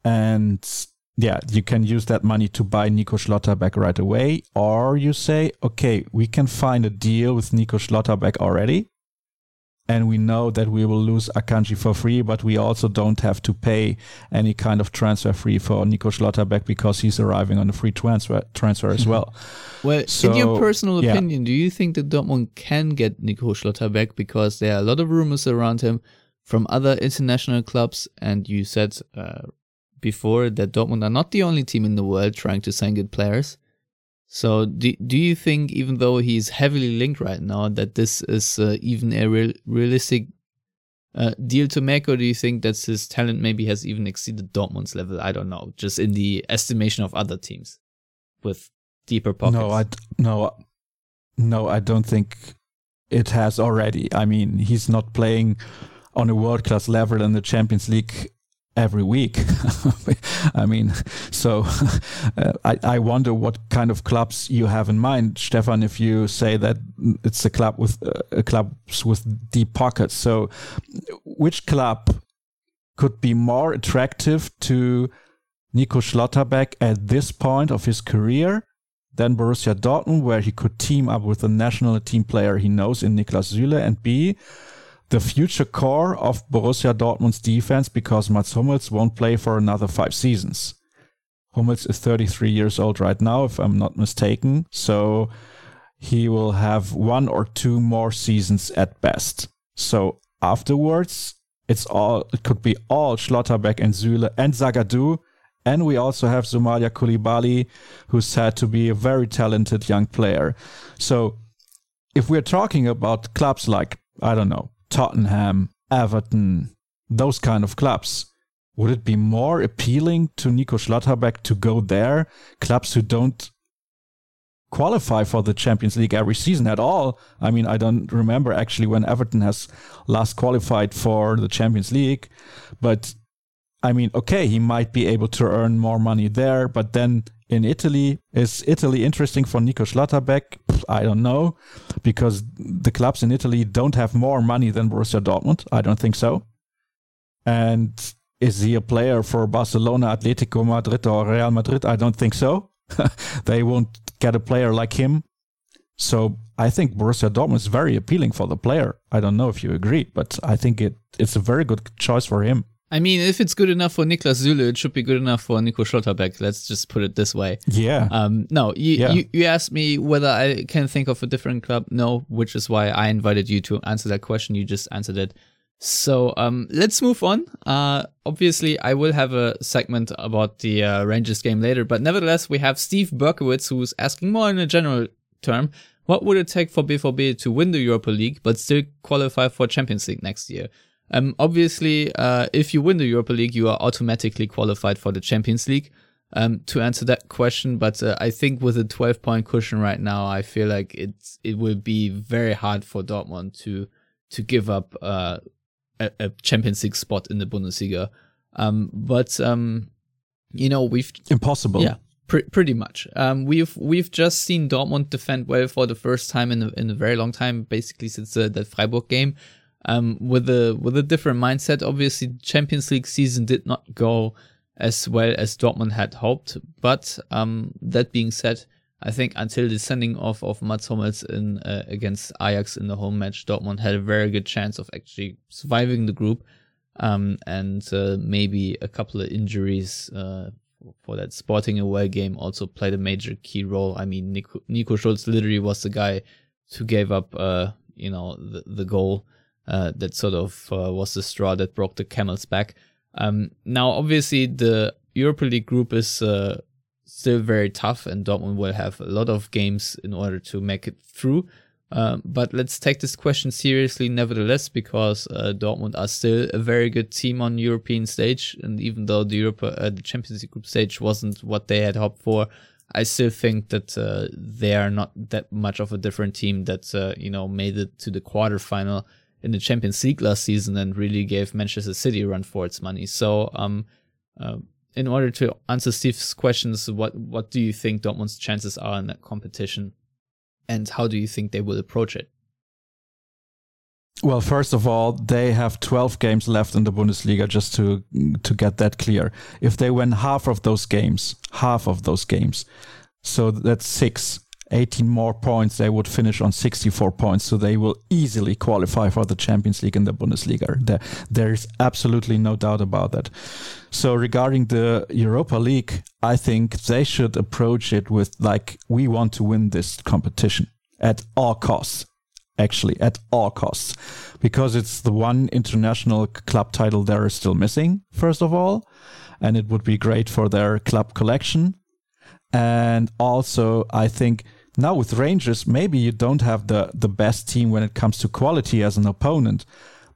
And yeah, you can use that money to buy Nico Schlotterbeck right away. Or you say, okay, we can find a deal with Nico Schlotterbeck already and we know that we will lose Akanji for free, but we also don't have to pay any kind of transfer fee for Nico Schlotterbeck because he's arriving on a free transfer transfer as well. [LAUGHS]
well, so, in your personal yeah. opinion, do you think that Dortmund can get Nico Schlotterbeck because there are a lot of rumors around him from other international clubs, and you said uh, before that Dortmund are not the only team in the world trying to sign good players. So, do, do you think, even though he's heavily linked right now, that this is uh, even a real, realistic uh, deal to make, or do you think that his talent maybe has even exceeded Dortmund's level? I don't know, just in the estimation of other teams with deeper pockets.
No, I no, no, I don't think it has already. I mean, he's not playing on a world class level in the Champions League every week. [LAUGHS] I mean, so [LAUGHS] uh, I, I wonder what kind of clubs you have in mind, Stefan. If you say that it's a club with uh, clubs with deep pockets, so which club could be more attractive to Nico Schlotterbeck at this point of his career than Borussia Dortmund, where he could team up with a national team player he knows in Niklas Süle, and B the future core of Borussia Dortmund's defense because Mats Hummels won't play for another five seasons. Hummels is 33 years old right now, if I'm not mistaken. So he will have one or two more seasons at best. So afterwards, it's all it could be all Schlotterbeck and Süle and Zagadou. And we also have Soumaila Coulibaly, who's said to be a very talented young player. So if we're talking about clubs like, I don't know, Tottenham, Everton, those kind of clubs. Would it be more appealing to Nico Schlotterbeck to go there? Clubs who don't qualify for the Champions League every season at all. I mean, I don't remember actually when Everton has last qualified for the Champions League, but I mean, okay, he might be able to earn more money there, but then in Italy, is Italy interesting for Nico Schlotterbeck? I don't know, because the clubs in Italy don't have more money than Borussia Dortmund. I don't think so. And is he a player for Barcelona, Atletico Madrid, or Real Madrid? I don't think so. [LAUGHS] they won't get a player like him. So I think Borussia Dortmund is very appealing for the player. I don't know if you agree, but I think it, it's a very good choice for him.
I mean, if it's good enough for Niklas Süle, it should be good enough for Nico Schlotterbeck. Let's just put it this way.
Yeah.
Um, no, you, yeah. you, you asked me whether I can think of a different club. No, which is why I invited you to answer that question. You just answered it. So um, let's move on. Uh, obviously, I will have a segment about the uh, Rangers game later, but nevertheless, we have Steve Berkowitz who's asking more in a general term. What would it take for BVB to win the Europa League but still qualify for Champions League next year? Um, obviously, uh, if you win the Europa League, you are automatically qualified for the Champions League. Um, to answer that question, but uh, I think with a 12 point cushion right now, I feel like it's it will be very hard for Dortmund to to give up uh, a, a, Champions League spot in the Bundesliga. Um, but um, you know we've
impossible.
Yeah, pr- pretty much. Um, we've we've just seen Dortmund defend well for the first time in a, in a very long time, basically since uh, that Freiburg game um, with a with a different mindset. Obviously, Champions League season did not go as well as Dortmund had hoped. But um, that being said, I think until the sending off of Mats Hummels in uh, against Ajax in the home match, Dortmund had a very good chance of actually surviving the group. Um, and uh, maybe a couple of injuries uh, for that Sporting away game also played a major key role. I mean, Nico, Nico literally was the guy who gave up, uh, you know, the, the goal uh, that sort of uh, was the straw that broke the camel's back. Um, now, obviously, the Europa League group is uh, still very tough, and Dortmund will have a lot of games in order to make it through. Um, but let's take this question seriously, nevertheless, because uh, Dortmund are still a very good team on European stage, and even though the Europa, uh, the Champions League group stage wasn't what they had hoped for, I still think that uh, they are not that much of a different team that uh, you know made it to the quarterfinal in the Champions League last season and really gave Manchester City a run for its money. So, um, uh, in order to answer Steve's questions, what what do you think Dortmund's chances are in that competition, and how do you think they will approach it?
Well, first of all, they have 12 games left in the Bundesliga just to to get that clear. If they win half of those games, half of those games, so that's 6 18 more points, they would finish on 64 points. So they will easily qualify for the Champions League and the Bundesliga. There, there's absolutely no doubt about that. So regarding the Europa League, I think they should approach it with like, we want to win this competition at all costs. actually, at all costs, because it's the one international club title they're still missing, first of all. And it would be great for their club collection. And also, I think now with Rangers, maybe you don't have the, the best team when it comes to quality as an opponent,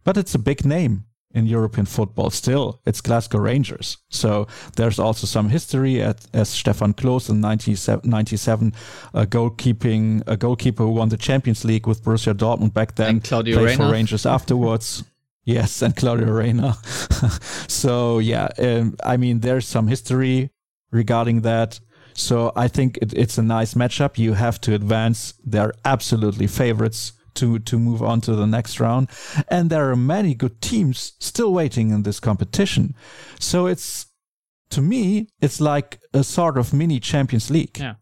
but it's a big name in European football. Still, it's Glasgow Rangers. So there's also some history at, as Stefan Klos in 97, a goalkeeping, a goalkeeper who won the Champions League with Borussia Dortmund back then.
And Claudio
played
Reyna.
for Rangers afterwards. [LAUGHS] yes, and Claudio Reyna. [LAUGHS] so yeah, um, I mean, there's some history regarding that. So I think it, it's a nice matchup. You have to advance. They're absolutely favorites to to move on to the next round, and there are many good teams still waiting in this competition. So it's to me, it's like a sort of mini Champions League.
Yeah.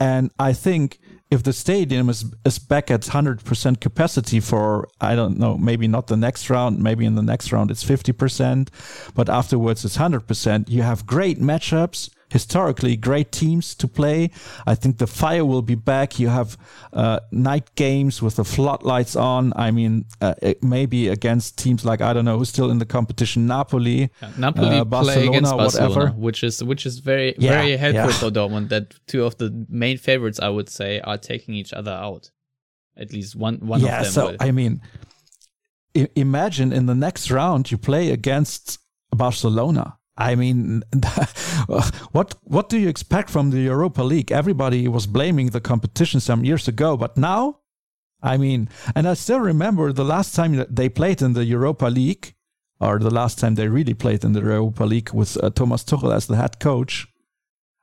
And I think if the stadium is, is back at 100% capacity for, I don't know, maybe not the next round, maybe in the next round it's 50%, but afterwards it's 100%, you have great matchups, historically great teams to play. I think the fire will be back. You have uh, night games with the floodlights on. I mean, uh, maybe against teams like, I don't know, who's still in the competition, Napoli.
Yeah, Napoli
uh,
play against
Barcelona,
Barcelona,
whatever.
which is which is very
Yeah,
very helpful
yeah.
for Dortmund. That two of the main favorites, I would say, are taking each other out. At least one one
yeah,
of them.
so
will.
I mean, I- imagine in the next round you play against Barcelona. I mean, [LAUGHS] what what do you expect from the Europa League? Everybody was blaming the competition some years ago, but now, I mean, and I still remember the last time that they played in the Europa League, or the last time they really played in the Europa League with uh, Thomas Tuchel as the head coach.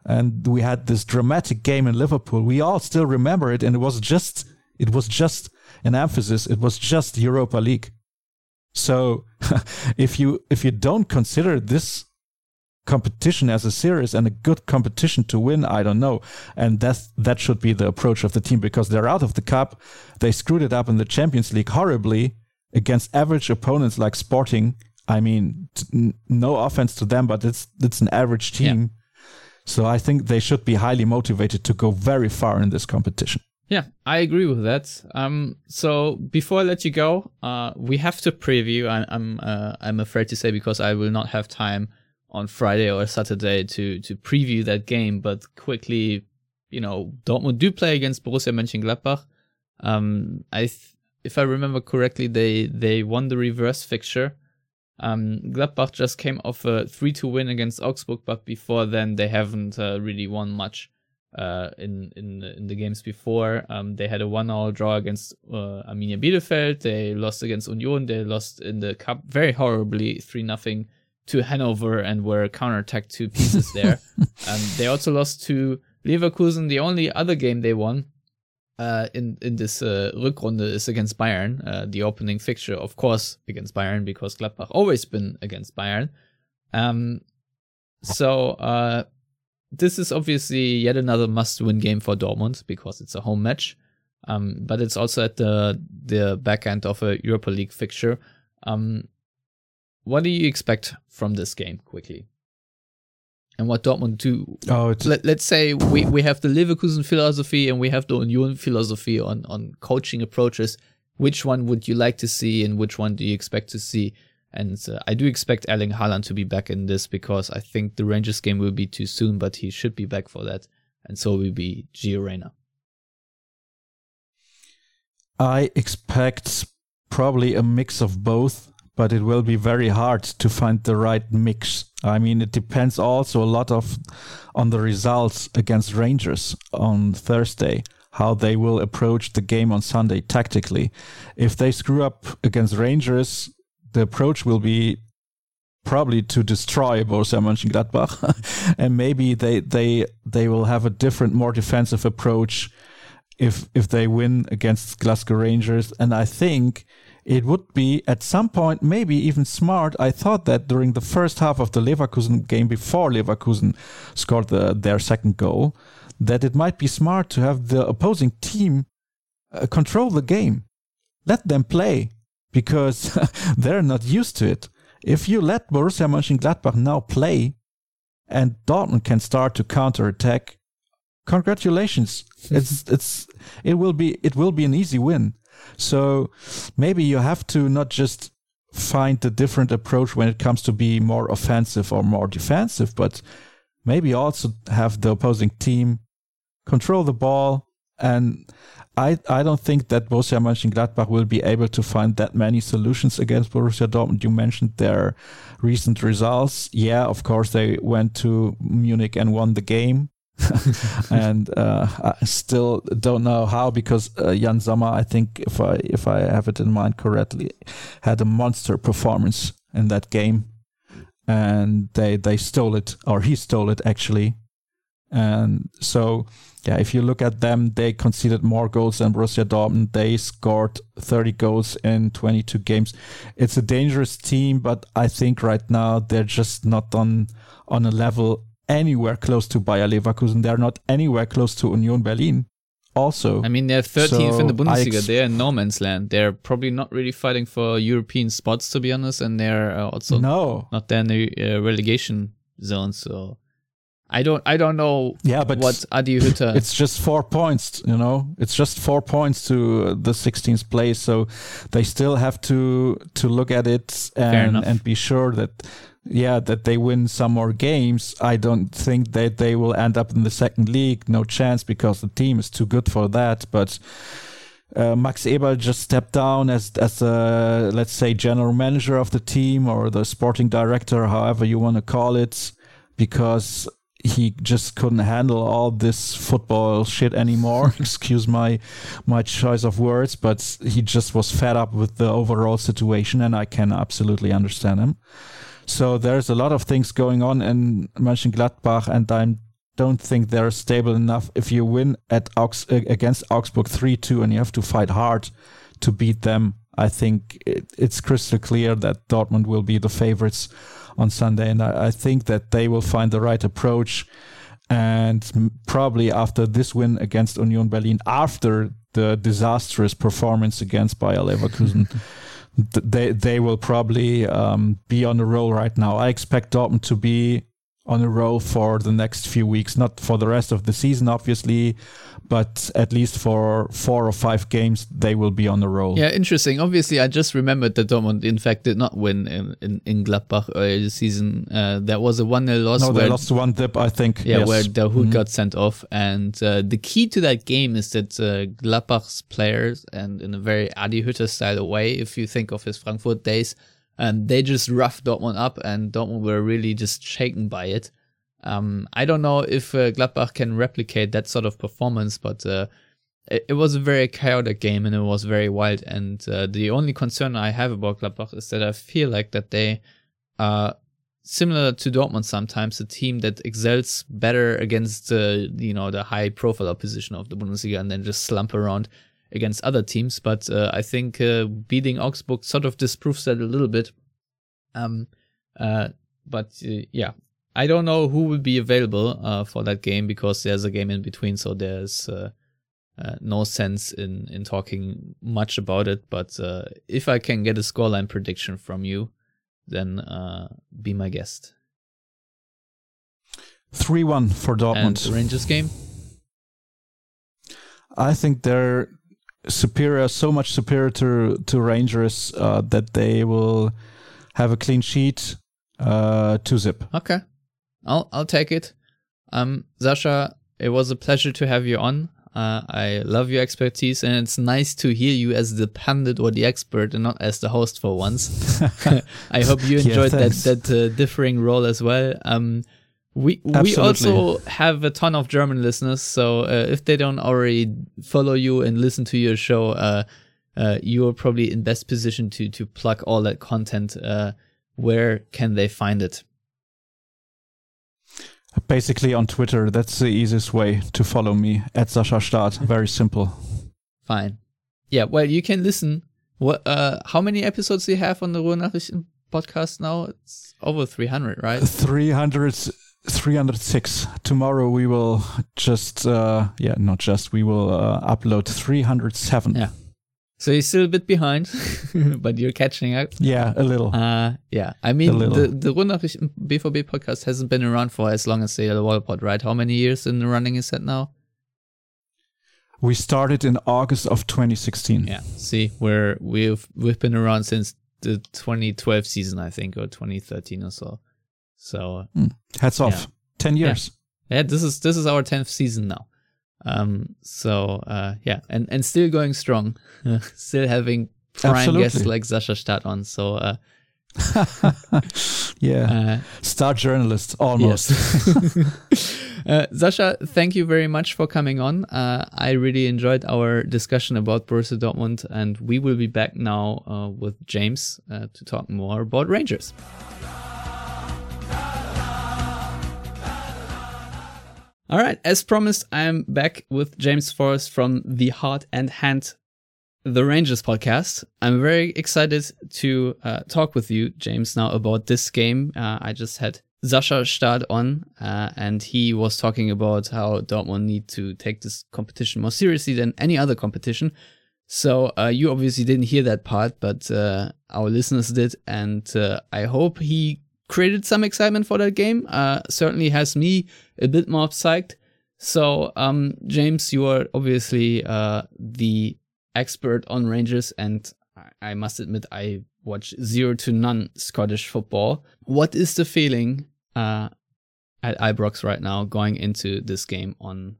And we had this dramatic game in Liverpool. We all still remember it, and it was just it was just an emphasis. It was just Europa League. So [LAUGHS] if you if you don't consider this competition as a series and a good competition to win, I don't know. And that that should be the approach of the team because they're out of the cup. They screwed it up in the Champions League horribly against average opponents like Sporting. I mean, t- n- no offense to them, but it's it's an average team. So I think they should be highly motivated to go very far in this competition.
Yeah, I agree with that. Um, so before I let you go, uh, we have to preview. I, I'm uh, I'm afraid to say because I will not have time on Friday or Saturday to to preview that game. But quickly, you know, Dortmund do play against Borussia Mönchengladbach. Um, I th- if I remember correctly, they they won the reverse fixture. Um, Gladbach just came off a three two win against Augsburg, but before then they haven't uh, really won much uh, in in the- in the games before. Um, they had a one-all draw against uh, Arminia Bielefeld. They lost against Union. They lost in the cup very horribly, three nothing to Hanover, and were counterattacked two pieces there. [LAUGHS] um, they also lost to Leverkusen. The only other game they won. Uh, in in this uh, Rückrunde is against Bayern, uh, the opening fixture, of course, against Bayern because Gladbach always been against Bayern. Um, so uh, this is obviously yet another must-win game for Dortmund because it's a home match. Um, but it's also at the the back end of a Europa League fixture. Um, what do you expect from this game, quickly? And what Dortmund do?
Oh,
Let, let's say we, we have the Leverkusen philosophy and we have the Union philosophy on on coaching approaches. Which one would you like to see, and which one do you expect to see? And uh, I do expect Erling Haaland to be back in this because I think the Rangers game will be too soon, but he should be back for that. And so will be Gio Reyna.
I expect probably a mix of both, but it will be very hard to find the right mix. I mean, it depends also a lot of on the results against Rangers on Thursday, how they will approach the game on Sunday tactically. If they screw up against Rangers, the approach will be probably to destroy Borussia Mönchengladbach, [LAUGHS] and maybe they they they will have a different, more defensive approach if if they win against Glasgow Rangers. And I think it would be at some point maybe even smart. I thought that during the first half of the Leverkusen game, before Leverkusen scored the, their second goal, that it might be smart to have the opposing team uh, control the game, let them play because [LAUGHS] they're not used to it. If you let Borussia Mönchengladbach now play, and Dortmund can start to counterattack, congratulations! [LAUGHS] it's it's it will be it will be an easy win. So maybe you have to not just find a different approach when it comes to be more offensive or more defensive, but maybe also have the opposing team control the ball. And I, I don't think that Borussia Mönchengladbach will be able to find that many solutions against Borussia Dortmund. You mentioned their recent results. Yeah, of course, they went to Munich and won the game. [LAUGHS] [LAUGHS] and uh, I still don't know how because uh, Yann Sommer, I think if I if I have it in mind correctly, had a monster performance in that game, and they they stole it or he stole it actually, and so yeah, if you look at them, they conceded more goals than Borussia Dortmund. They scored 30 goals in 22 games. It's a dangerous team, but I think right now they're just not on on a level anywhere close to Bayer Leverkusen. They're not anywhere close to Union Berlin. Also,
I mean, they're 13th
So
in the Bundesliga.
ex-
they're in no man's land. They're probably not really fighting for European spots, to be honest, and they're uh, also
no,
not there in the uh, relegation zone. So I don't, I don't know
yeah, but
what Adi Hütter. [LAUGHS]
it's just four points you know it's just four points to the 16th place so they still have to to look at it and and be sure that yeah that they win some more games i don't think that they will end up in the second league no chance because the team is too good for that but uh, Max Eberl just stepped down as as a let's say general manager of the team or the sporting director, however you want to call it, because he just couldn't handle all this football shit anymore. [LAUGHS] Excuse my my choice of words, but he just was fed up with the overall situation, and I can absolutely understand him. So there's a lot of things going on in Mönchengladbach, and I don't think they're stable enough. If you win at Augs- uh, against Augsburg three two, and you have to fight hard to beat them, I think it, it's crystal clear that Dortmund will be the favorites on Sunday, and I, I think that they will find the right approach. And probably after this win against Union Berlin, after the disastrous performance against Bayer Leverkusen, [LAUGHS] they they will probably um, be on a roll right now. I expect Dortmund to be on a roll for the next few weeks, not for the rest of the season, obviously, but at least for four or five games, they will be on the roll.
Yeah, interesting. Obviously, I just remembered that Dortmund, in fact, did not win in, in, in Gladbach earlier this season. Uh, there was a 1 0 loss
No,
where,
they lost one dip, I think.
yeah,
yes.
where Dahoud
Mhm.
got sent off. And uh, the key to that game is that uh, Gladbach's players, and in a very Adi Hütter style way, if you think of his Frankfurt days, and they just roughed Dortmund up, and Dortmund were really just shaken by it. Um, I don't know if uh, Gladbach can replicate that sort of performance, but uh, it, it was a very chaotic game and it was very wild. And uh, the only concern I have about Gladbach is that I feel like that they are similar to Dortmund sometimes, a team that excels better against uh, you know the high profile opposition of the Bundesliga and then just slump around against other teams. But uh, I think uh, beating Augsburg sort of disproves that a little bit. Um, uh, but uh, yeah, I don't know who will be available uh, for that game because there's a game in between, so there's uh, uh, no sense in in talking much about it. But uh, if I can get a scoreline prediction from you, then uh, be my guest.
3 1 for
And
Dortmund.
the Rangers game,
I think they're superior, so much superior to, to Rangers uh, that they will have a clean sheet uh, to zip.
okay, I'll I'll take it. Um, Sascha, it was a pleasure to have you on. Uh, I love your expertise, and it's nice to hear you as the pundit or the expert, and not as the host for once. [LAUGHS] [LAUGHS] I hope you
Yeah,
enjoyed that that uh, differing role as well. Um, we we also have a ton of German listeners, so uh, if they don't already follow you and listen to your show, uh, uh, you are probably in best position to to plug all that content. Uh, where can they find it?
Basically on Twitter, that's the easiest way to follow me at Sascha Staat. Very simple.
Fine. Yeah, well, you can listen. What? Uh, how many episodes do you have on the Ruhrnachrichten podcast now? It's over 300, right?
300, 306. Tomorrow we will just, uh, yeah, not just, we will uh, upload 307.
Yeah. So you're still a bit behind, [LAUGHS] but you're catching up.
Yeah, a little.
Uh, yeah. I mean, the, the Ruhrnachrichten BVB podcast hasn't been around for as long as the Yellow Wall Pod, right? How many years in the running is that now?
We started in August of 2016.
Yeah. See, we're we've we've been around since the 2012 season, I think, or 2013 or so. So
mm. hats off.
Yeah.
Ten years.
Yeah. yeah. this is this is our tenth season now. Um. So uh. Yeah. And and still going strong. [LAUGHS] still having prime Absolutely. guests like Sascha Staat on. So uh. [LAUGHS]
yeah. Uh, Star journalist almost. Yes. [LAUGHS]
Uh, Sascha, thank you very much for coming on. Uh, I really enjoyed our discussion about Borussia Dortmund, and we will be back now uh, with James uh, to talk more about Rangers. All right, as promised, I'm back with James Forrest from the Heart and Hand the Rangers podcast. I'm very excited to uh, talk with you, James, now about this game. Uh, I just had Sascha Staat on, uh, and he was talking about how Dortmund need to take this competition more seriously than any other competition. So uh, you obviously didn't hear that part, but uh, our listeners did, and uh, I hope he created some excitement for that game. Uh, certainly has me a bit more psyched. So um, James, you are obviously uh, the expert on Rangers, and I must admit I watch zero to none Scottish football. What is the feeling uh, at Ibrox right now going into this game on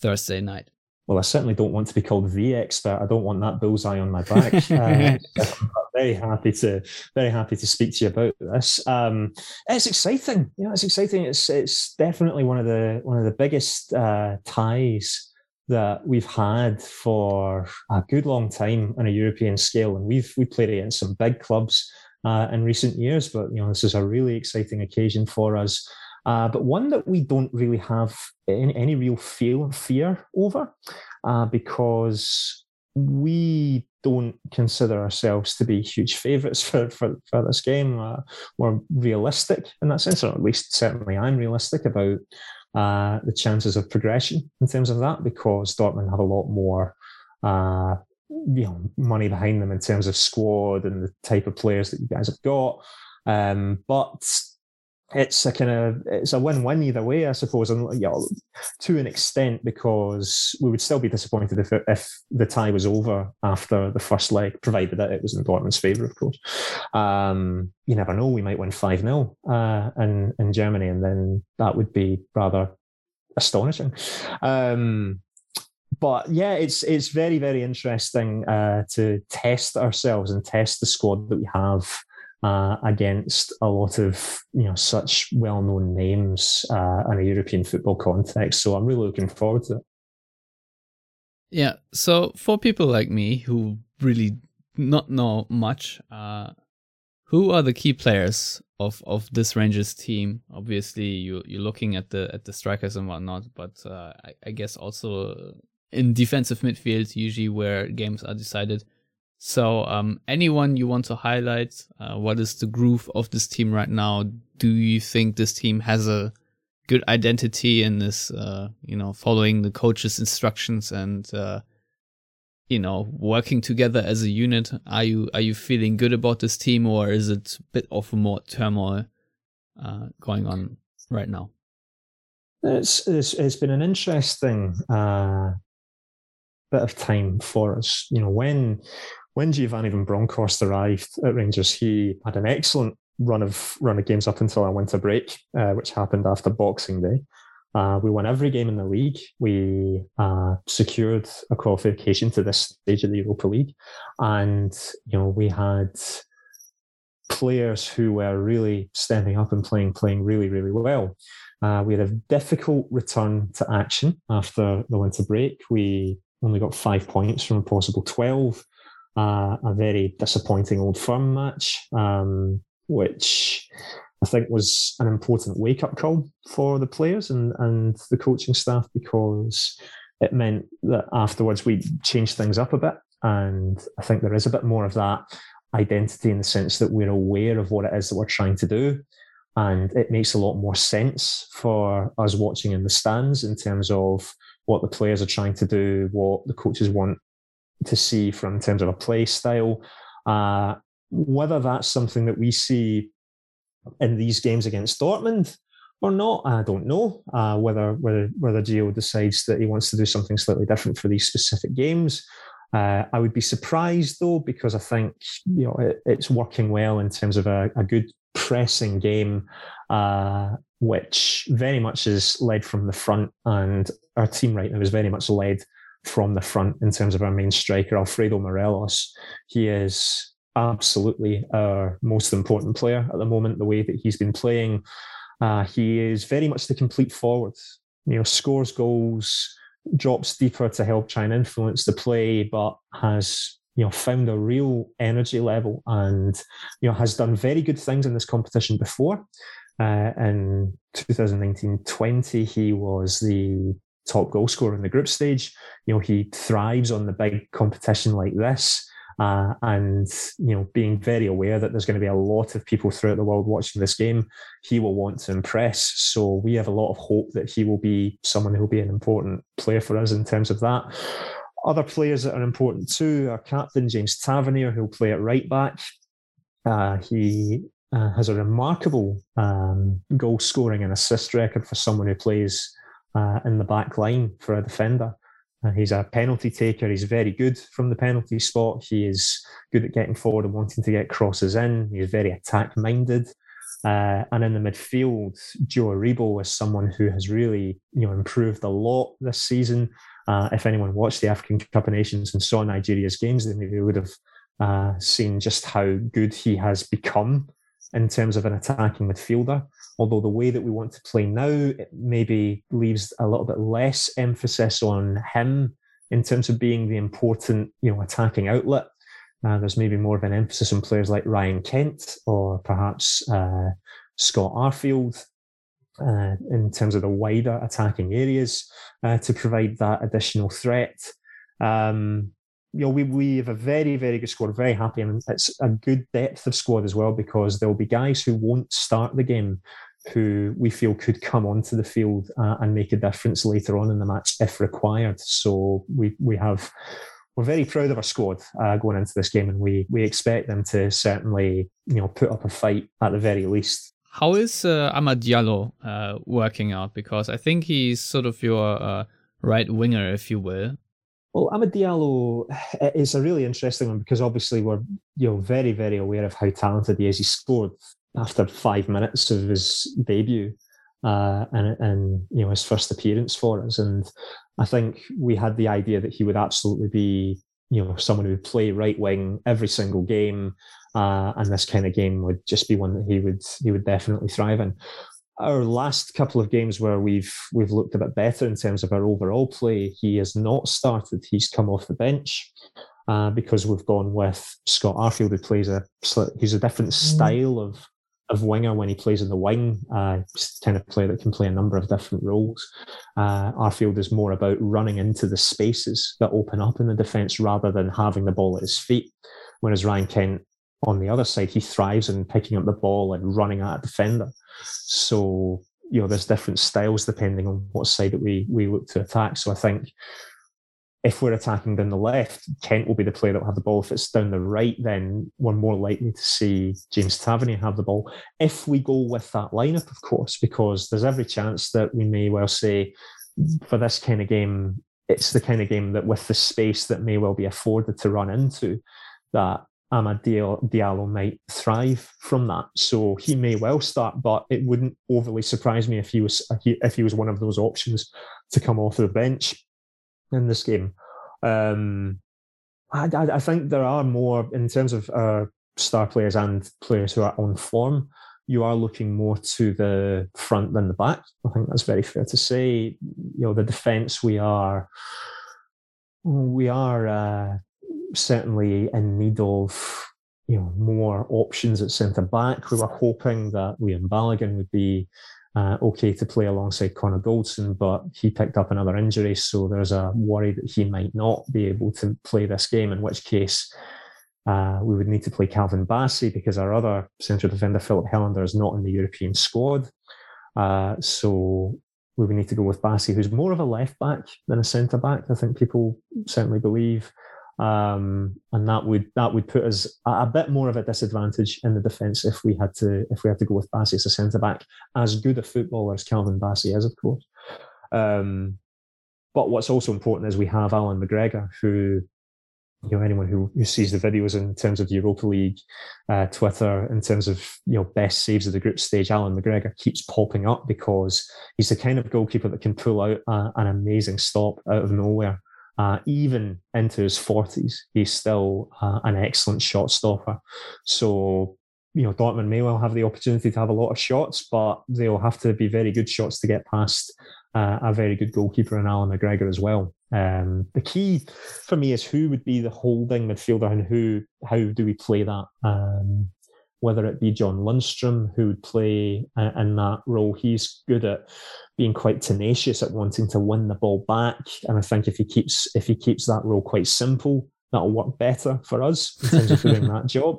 Thursday night?
Well, I certainly don't want to be called the expert. I don't want that bullseye on my back. [LAUGHS] uh, [LAUGHS] very happy to very happy to speak to you about this. Um, it's exciting. You know, it's exciting. It's it's definitely one of the one of the biggest uh, ties that we've had for a good long time on a European scale, and we've we played against some big clubs uh, in recent years. But you know, this is a really exciting occasion for us, uh, but one that we don't really have any, any real feel fear over, uh, because we don't consider ourselves to be huge favourites [LAUGHS] for, for, for this game. Uh, we're realistic in that sense, or at least certainly I'm realistic about uh, the chances of progression in terms of that because Dortmund have a lot more uh, you know money behind them in terms of squad and the type of players that you guys have got. Um, but it's a kind of it's a win-win either way, I suppose, and you know, to an extent because we would still be disappointed if if the tie was over after the first leg, provided that it was in Dortmund's favour, of course. Um, you never know; we might win five 0 uh, in in Germany, and then that would be rather astonishing. Um, but yeah, it's it's very very interesting uh, to test ourselves and test the squad that we have uh, against a lot of you know such well-known names uh, in a European football context. So I'm really looking forward to it.
Yeah. So for people like me who really not know much, uh, who are the key players of of this Rangers team? Obviously, you you're looking at the at the strikers and whatnot, but uh, I, I guess also in defensive midfield, usually where games are decided. So, um, anyone you want to highlight? Uh, what is the groove of this team right now? Do you think this team has a good identity and is, uh, you know, following the coach's instructions and, uh, you know, working together as a unit? Are you are you feeling good about this team, or is it a bit of a more turmoil uh, going on right now?
It's it's, it's been an interesting uh, bit of time for us. You know, when when Giovanni van Bronckhorst arrived at Rangers, he had an excellent run of run of games up until our winter break, uh, which happened after Boxing Day. Uh, we won every game in the league. We uh, secured a qualification to this stage of the Europa League, and you know we had players who were really stepping up and playing playing really really well. Uh, we had a difficult return to action after the winter break. We only got five points from a possible twelve uh, a very disappointing old firm match, um, which I think was an important wake up call for the players and, and the coaching staff because it meant that afterwards we changed things up a bit. And I think there is a bit more of that identity in the sense that we're aware of what it is that we're trying to do. And it makes a lot more sense for us watching in the stands in terms of what the players are trying to do, what the coaches want to see from in terms of a play style. Uh, whether that's something that we see in these games against Dortmund, or not. I don't know uh, whether whether whether Gio decides that he wants to do something slightly different for these specific games. Uh, I would be surprised though because I think you know it, it's working well in terms of a, a good pressing game, uh, which very much is led from the front, and our team right now is very much led from the front in terms of our main striker Alfredo Morelos. He is absolutely our most important player at the moment. The way that he's been playing uh, he is very much the complete forward. You know, scores goals, drops deeper to help try and influence the play, but has you know found a real energy level and you know has done very good things in this competition before. Uh, in 2019-20, he was the top goal scorer in the group stage. You know, he thrives on the big competition like this. Uh, and you know, being very aware that there's going to be a lot of people throughout the world watching this game, he will want to impress. So we have a lot of hope that he will be someone who will be an important player for us in terms of that. Other players that are important too, are captain James Tavernier, who'll play at right back. Uh, he uh, has a remarkable um, goal scoring and assist record for someone who plays uh, in the back line for a defender. Uh, he's a penalty taker. He's very good from the penalty spot. He is good at getting forward and wanting to get crosses in. He's very attack minded. Uh, and in the midfield, Joe Aribo is someone who has really, you know, improved a lot this season. Uh, if anyone watched the African Cup of Nations and saw Nigeria's games, then they would have uh, seen just how good he has become in terms of an attacking midfielder. Although the way that we want to play now, it maybe leaves a little bit less emphasis on him in terms of being the important, you know, attacking outlet. Uh, there's maybe more of an emphasis on players like Ryan Kent or perhaps uh, Scott Arfield uh, in terms of the wider attacking areas uh, to provide that additional threat. Um, you know, we, we have a very, very good squad, very happy, and it's a good depth of squad as well because there will be guys who won't start the game who we feel could come onto the field uh, and make a difference later on in the match if required. So we we have we're very proud of our squad uh, going into this game, and we we expect them to certainly you know put up a fight at the very least.
How is uh, Amad Diallo uh, working out? Because I think he's sort of your uh, right winger, if you will.
Well, Amad Diallo is a really interesting one because obviously we're you know very very aware of how talented he is. He scored after five minutes of his debut uh, and and you know his first appearance for us, and I think we had the idea that he would absolutely be you know someone who would play right wing every single game, uh, and this kind of game would just be one that he would he would definitely thrive in our last couple of games where we've we've looked a bit better in terms of our overall play, he has not started. He's come off the bench uh, because we've gone with Scott Arfield, who plays a he's a different mm. style of of winger when he plays in the wing. Uh, kind of player that can play a number of different roles. Uh, Arfield is more about running into the spaces that open up in the defence rather than having the ball at his feet. Whereas Ryan Kent on the other side, he thrives in picking up the ball and running at a defender. So, you know, there's different styles depending on what side that we we look to attack. So I think if we're attacking down the left, Kent will be the player that will have the ball. If it's down the right, then we're more likely to see James Tavernier have the ball. If we go with that lineup, of course, because there's every chance that we may well say for this kind of game, it's the kind of game that with the space that may well be afforded to run into, that Amad Diallo might thrive from that. So he may well start, but it wouldn't overly surprise me if he was if he was one of those options to come off the bench in this game. Um, I, I, think there are more in terms of uh, star players and players who are on form. You are looking more to the front than the back. I think that's very fair to say. You know, the defence we are we are. Uh, certainly in need of you know more options at centre back. We were hoping that Leon Balogun would be uh, okay to play alongside Connor Goldson, but he picked up another injury, so there's a worry that he might not be able to play this game. In which case, uh, we would need to play Calvin Bassey because our other central defender Filip Helander is not in the European squad. Uh, so we would need to go with Bassey, who's more of a left back than a centre back. I think people certainly believe. Um, and that would that would put us a, a bit more of a disadvantage in the defence if we had to if we had to go with Bassey as a centre back. As good a footballer as Calvin Bassey is, of course. Um, but what's also important is we have Allan McGregor, who you know anyone who, who sees the videos in terms of the Europa League, uh, Twitter, in terms of you know best saves of the group stage, Allan McGregor keeps popping up because he's the kind of goalkeeper that can pull out a, an amazing stop out of nowhere. Uh, even into his 40s, he's still uh, an excellent shot stopper. So, you know, Dortmund may well have the opportunity to have a lot of shots, but they'll have to be very good shots to get past uh, a very good goalkeeper in Allan McGregor as well. Um, the key for me is who would be the holding midfielder and who, how do we play that? Um, whether it be John Lundstram, who would play in that role. He's good at being quite tenacious at wanting to win the ball back, and I think if he keeps if he keeps that role quite simple, that'll work better for us in terms of doing that job.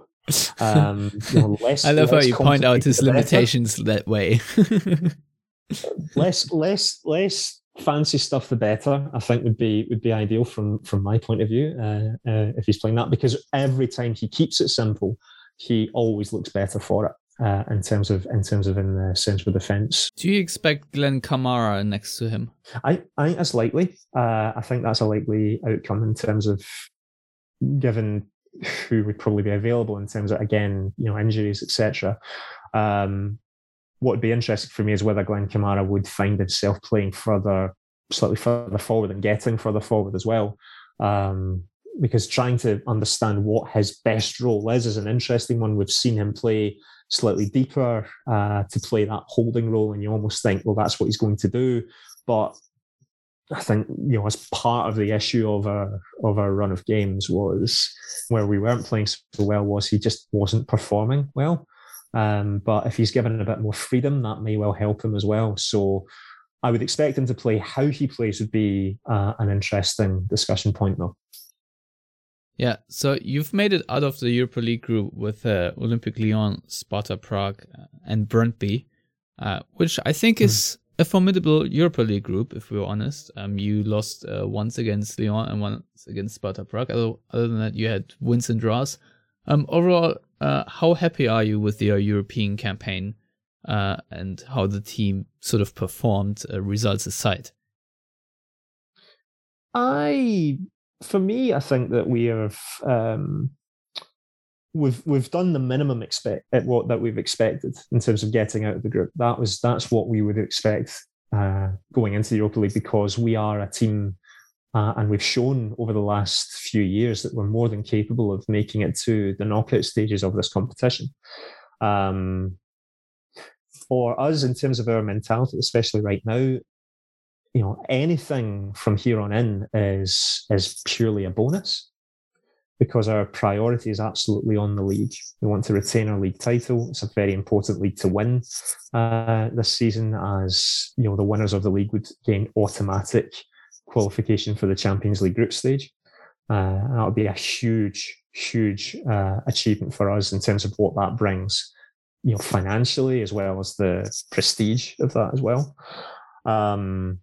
Um, you know, [LAUGHS] less,
I love how you point out his limitations that way. [LAUGHS]
less, less, less fancy stuff, the better. I think would be would be ideal from from my point of view uh, uh, if he's playing that because every time he keeps it simple he always looks better for it. Uh, in terms of in terms of in the central defence.
Do you expect Glen Kamara next to him?
I, I think that's likely. Uh, I think that's a likely outcome in terms of given who would probably be available in terms of again you know injuries etc. Um, what would be interesting for me is whether Glen Kamara would find himself playing further slightly further forward and getting further forward as well. Um, because trying to understand what his best role is is an interesting one. We've seen him play slightly deeper uh, to play that holding role, and you almost think, well, that's what he's going to do. But I think you know, as part of the issue of our of our run of games was where we weren't playing so well was he just wasn't performing well. Um, but if he's given a bit more freedom, that may well help him as well. So I would expect him to play. How he plays would be uh, an interesting discussion point, though.
Yeah, so you've made it out of the Europa League group with uh, Olympique Lyon, Sparta Prague, uh, and Brøndby, uh, which I think mm. is a formidable Europa League group, if we're honest. Um, you lost uh, once against Lyon and once against Sparta Prague. Other, other than that, you had wins and draws. Um, overall, uh, how happy are you with your European campaign uh, and how the team sort of performed, results aside?
I for me, I think that we have um, we've we've done the minimum expect at what that we've expected in terms of getting out of the group. That was that's what we would expect uh, going into the Europa League because we are a team. Uh, and we've shown over the last few years that we're more than capable of making it to the knockout stages of this competition. Um, for us, in terms of our mentality, especially right now, you know anything from here on in is is purely a bonus because our priority is absolutely on the league. We want to retain our league title. It's a very important league to win uh, this season, as you know the winners of the league would gain automatic qualification for the Champions League group stage. Uh, that would be a huge, huge uh, achievement for us in terms of what that brings, you know, financially as well as the prestige of that as well. Um,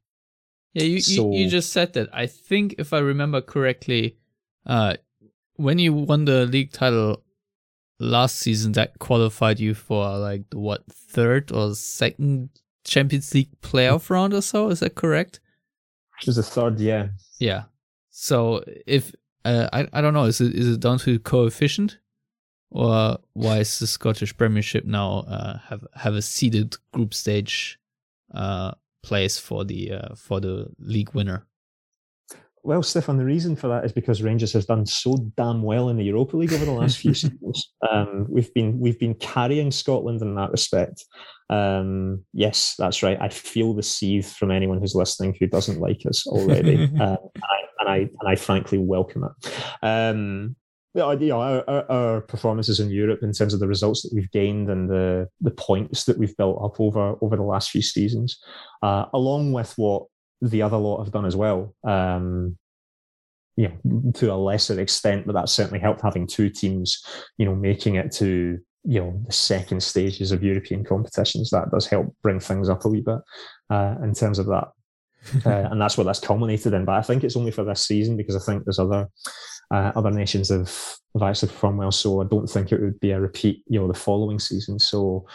yeah, you, so, you, you just said that. I think if I remember correctly, uh, when you won the league title last season, that qualified you for like the what third or second Champions League playoff round or so. Is that correct?
It was the third, yeah.
Yeah. So if uh, I I don't know, is it is it down to coefficient, or why is the Scottish Premiership now uh, have have a seeded group stage uh, place for the uh, for the league winner?
Well, Stefan, the reason for that is because Rangers has done so damn well in the Europa League over the last few [LAUGHS] seasons. Um, we've been we've been carrying Scotland in that respect. Um, yes, that's right. I feel the seethe from anyone who's listening who doesn't like us already, uh, [LAUGHS] and, I, and I and I frankly welcome it. Um, you know, our, our, our, performances in Europe in terms of the results that we've gained and the the points that we've built up over over the last few seasons, uh, along with what the other lot have done as well. Um, yeah, to a lesser extent, but that certainly helped having two teams, you know, making it to you know the second stages of European competitions. That does help bring things up a wee bit uh, in terms of that. [LAUGHS] uh, and that's what that's culminated in. But I think it's only for this season because I think there's other uh, other nations have, have actually performed well. So I don't think it would be a repeat, you know, the following season. So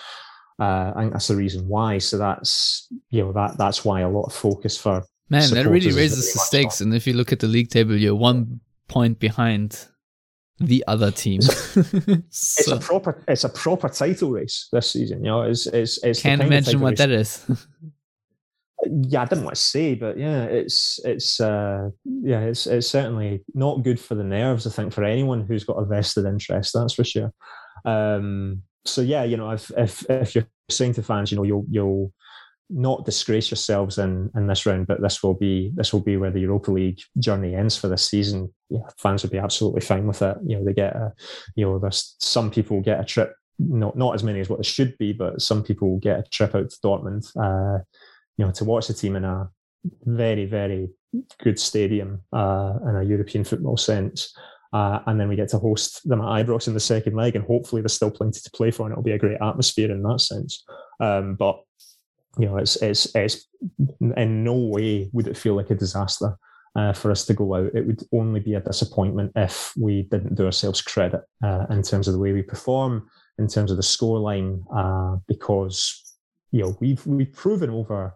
uh, I think that's the reason why. So that's you know that that's why a lot of focus for
man that really raises the stakes. And if you look at the league table, you're one point behind the other team.
so, it's a [LAUGHS] proper it's a proper title race this season. You know, it's it's, it's
can't imagine what race. that is. [LAUGHS]
yeah, I didn't want to say, but yeah, it's it's uh, yeah, it's it's certainly not good for the nerves. I think for anyone who's got a vested interest, that's for sure. Um, so yeah, you know, if if if you're saying to fans, you know, you'll you'll not disgrace yourselves in in this round, but this will be this will be where the Europa League journey ends for this season. Yeah, fans would be absolutely fine with it. You know, they get a, you know, there's some people get a trip, not not as many as what it should be, but some people get a trip out to Dortmund. Uh, you know, to watch the team in a very, very good stadium uh, in a European football sense. Uh, and then we get to host them at Ibrox in the second leg, and hopefully there's still plenty to play for, and it'll be a great atmosphere in that sense. Um, but you know, it's it's it's in no way would it feel like a disaster uh, for us to go out. It would only be a disappointment if we didn't do ourselves credit uh, in terms of the way we perform, in terms of the scoreline, uh, because you know we've we've proven over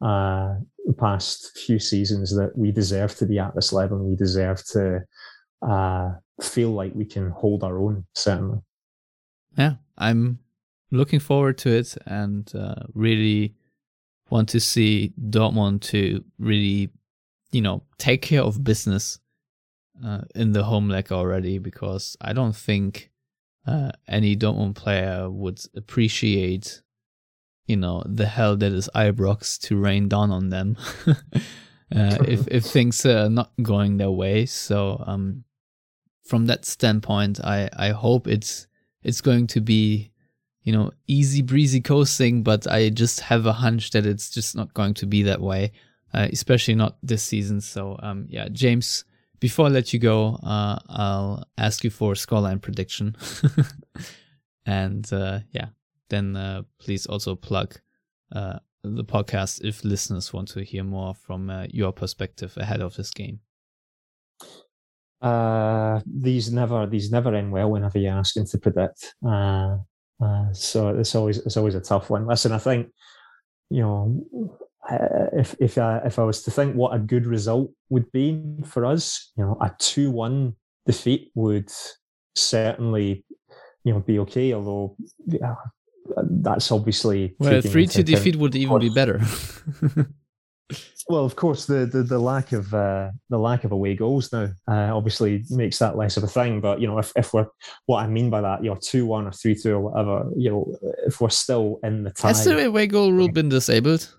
uh, the past few seasons that we deserve to be at this level and we deserve to uh, feel like we can hold our own, certainly.
Yeah, I'm looking forward to it and uh, really want to see Dortmund to really, you know, take care of business uh, in the home leg already because I don't think uh, any Dortmund player would appreciate you know the hell that is Ibrox to rain down on them [LAUGHS] uh, if if things are not going their way. So um, from that standpoint, I I hope it's it's going to be you know easy breezy coasting, but I just have a hunch that it's just not going to be that way, uh, especially not this season. So um, yeah, James. Before I let you go, uh, I'll ask you for a scoreline prediction. [LAUGHS] and uh, yeah, then uh, please also plug uh, the podcast if listeners want to hear more from uh, your perspective ahead of this game.
Uh, these never these never end well whenever you're asking to predict. Uh, uh, so it's always it's always a tough one. Listen, I think you know if if I, if I was to think what a good result would be for us, you know, a two one defeat would certainly you know be okay. Although that's obviously
well, three two defeat would even be better. [LAUGHS]
well, of course, the the, the lack of uh, the lack of away goals now uh, obviously makes that less of a thing. But you know, if, if we're what I mean by that, you know, two one or three two or whatever, you know, if we're still in the tie,
has the away goal rule been disabled?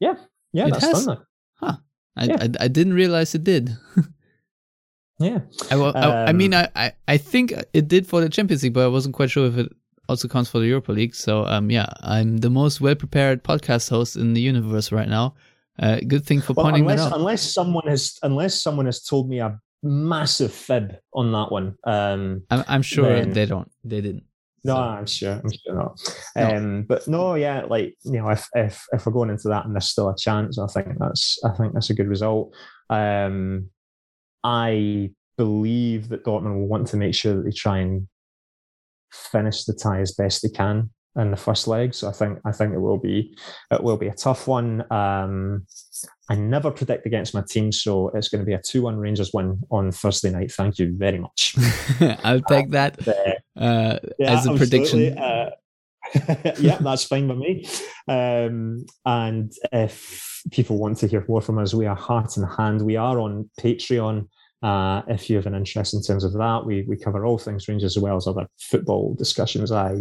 Yeah, yeah, it that's has? done that.
Huh? I, yeah. I, I didn't realize it did. [LAUGHS]
yeah,
I, I, um, I mean, I, I think it did for the Champions League, but I wasn't quite sure if it also counts for the Europa League. So um, yeah, I'm the most well prepared podcast host in the universe right now. Uh, good thing for well, pointing
unless,
that out.
Unless someone has, unless someone has told me a massive fib on that one. Um,
I'm, I'm sure then, they don't. They didn't.
No, so. I'm sure. I'm sure not. No. Um, but no, yeah, like you know, if if if we're going into that and there's still a chance, I think that's I think that's a good result. Um, I believe that Dortmund will want to make sure that they try and finish the tie as best they can in the first leg. So I think I think it will be it will be a tough one. Um, I never predict against my team, so it's going to be a two-one Rangers win on Thursday night. Thank you very much. [LAUGHS]
I'll take that uh, yeah, as a prediction.
Uh, [LAUGHS] yeah, that's fine with me. Um, and if people want to hear more from us, we are heart and hand. We are on Patreon. Uh, if you have an interest in terms of that, we, we cover all things Rangers as well as other football discussions. I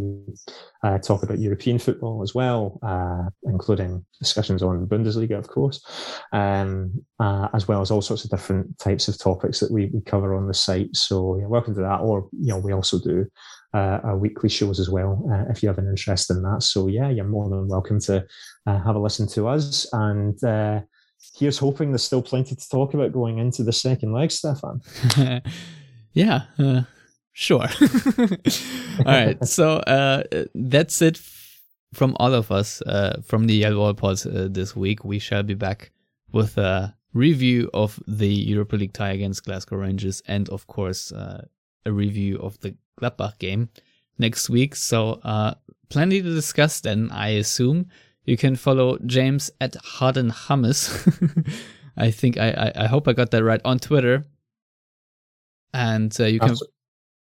uh, talk about European football as well, uh, including discussions on Bundesliga, of course, um, uh, as well as all sorts of different types of topics that we, we cover on the site. So yeah, welcome to that. Or you know, we also do uh, our weekly shows as well uh, if you have an interest in that. So yeah, you're more than welcome to have a listen to us and here's hoping there's still plenty to talk about going into the second leg, Stefan. [LAUGHS]
yeah, uh, sure. [LAUGHS] all right, so uh, that's it from all of us uh, from the Yellow Pod uh, this week. We shall be back with uh, review of the Europa League tie against Glasgow Rangers, and of course, uh, a review of the Gladbach game next week. So, uh, plenty to discuss then, I assume. You can follow James at Harden Hummus. [LAUGHS] I think I, I, I hope I got that right on Twitter. And uh, you can
Absolutely.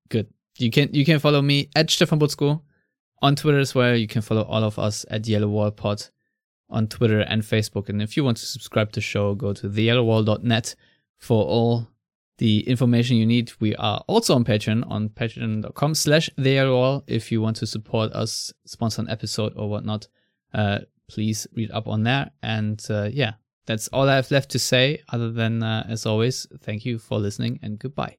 good. You can you can follow me at Stefan Buczko on Twitter as well. You can follow all of us at Yellow Wall Pod on Twitter and Facebook. And if you want to subscribe to the show, go to theyellowwall.net for all the information you need. We are also on Patreon on patreon.com slash theyellowwall. If you want to support us, sponsor an episode or whatnot, uh, please read up on there. And uh, yeah, that's all I have left to say other than, uh, as always, thank you for listening and goodbye.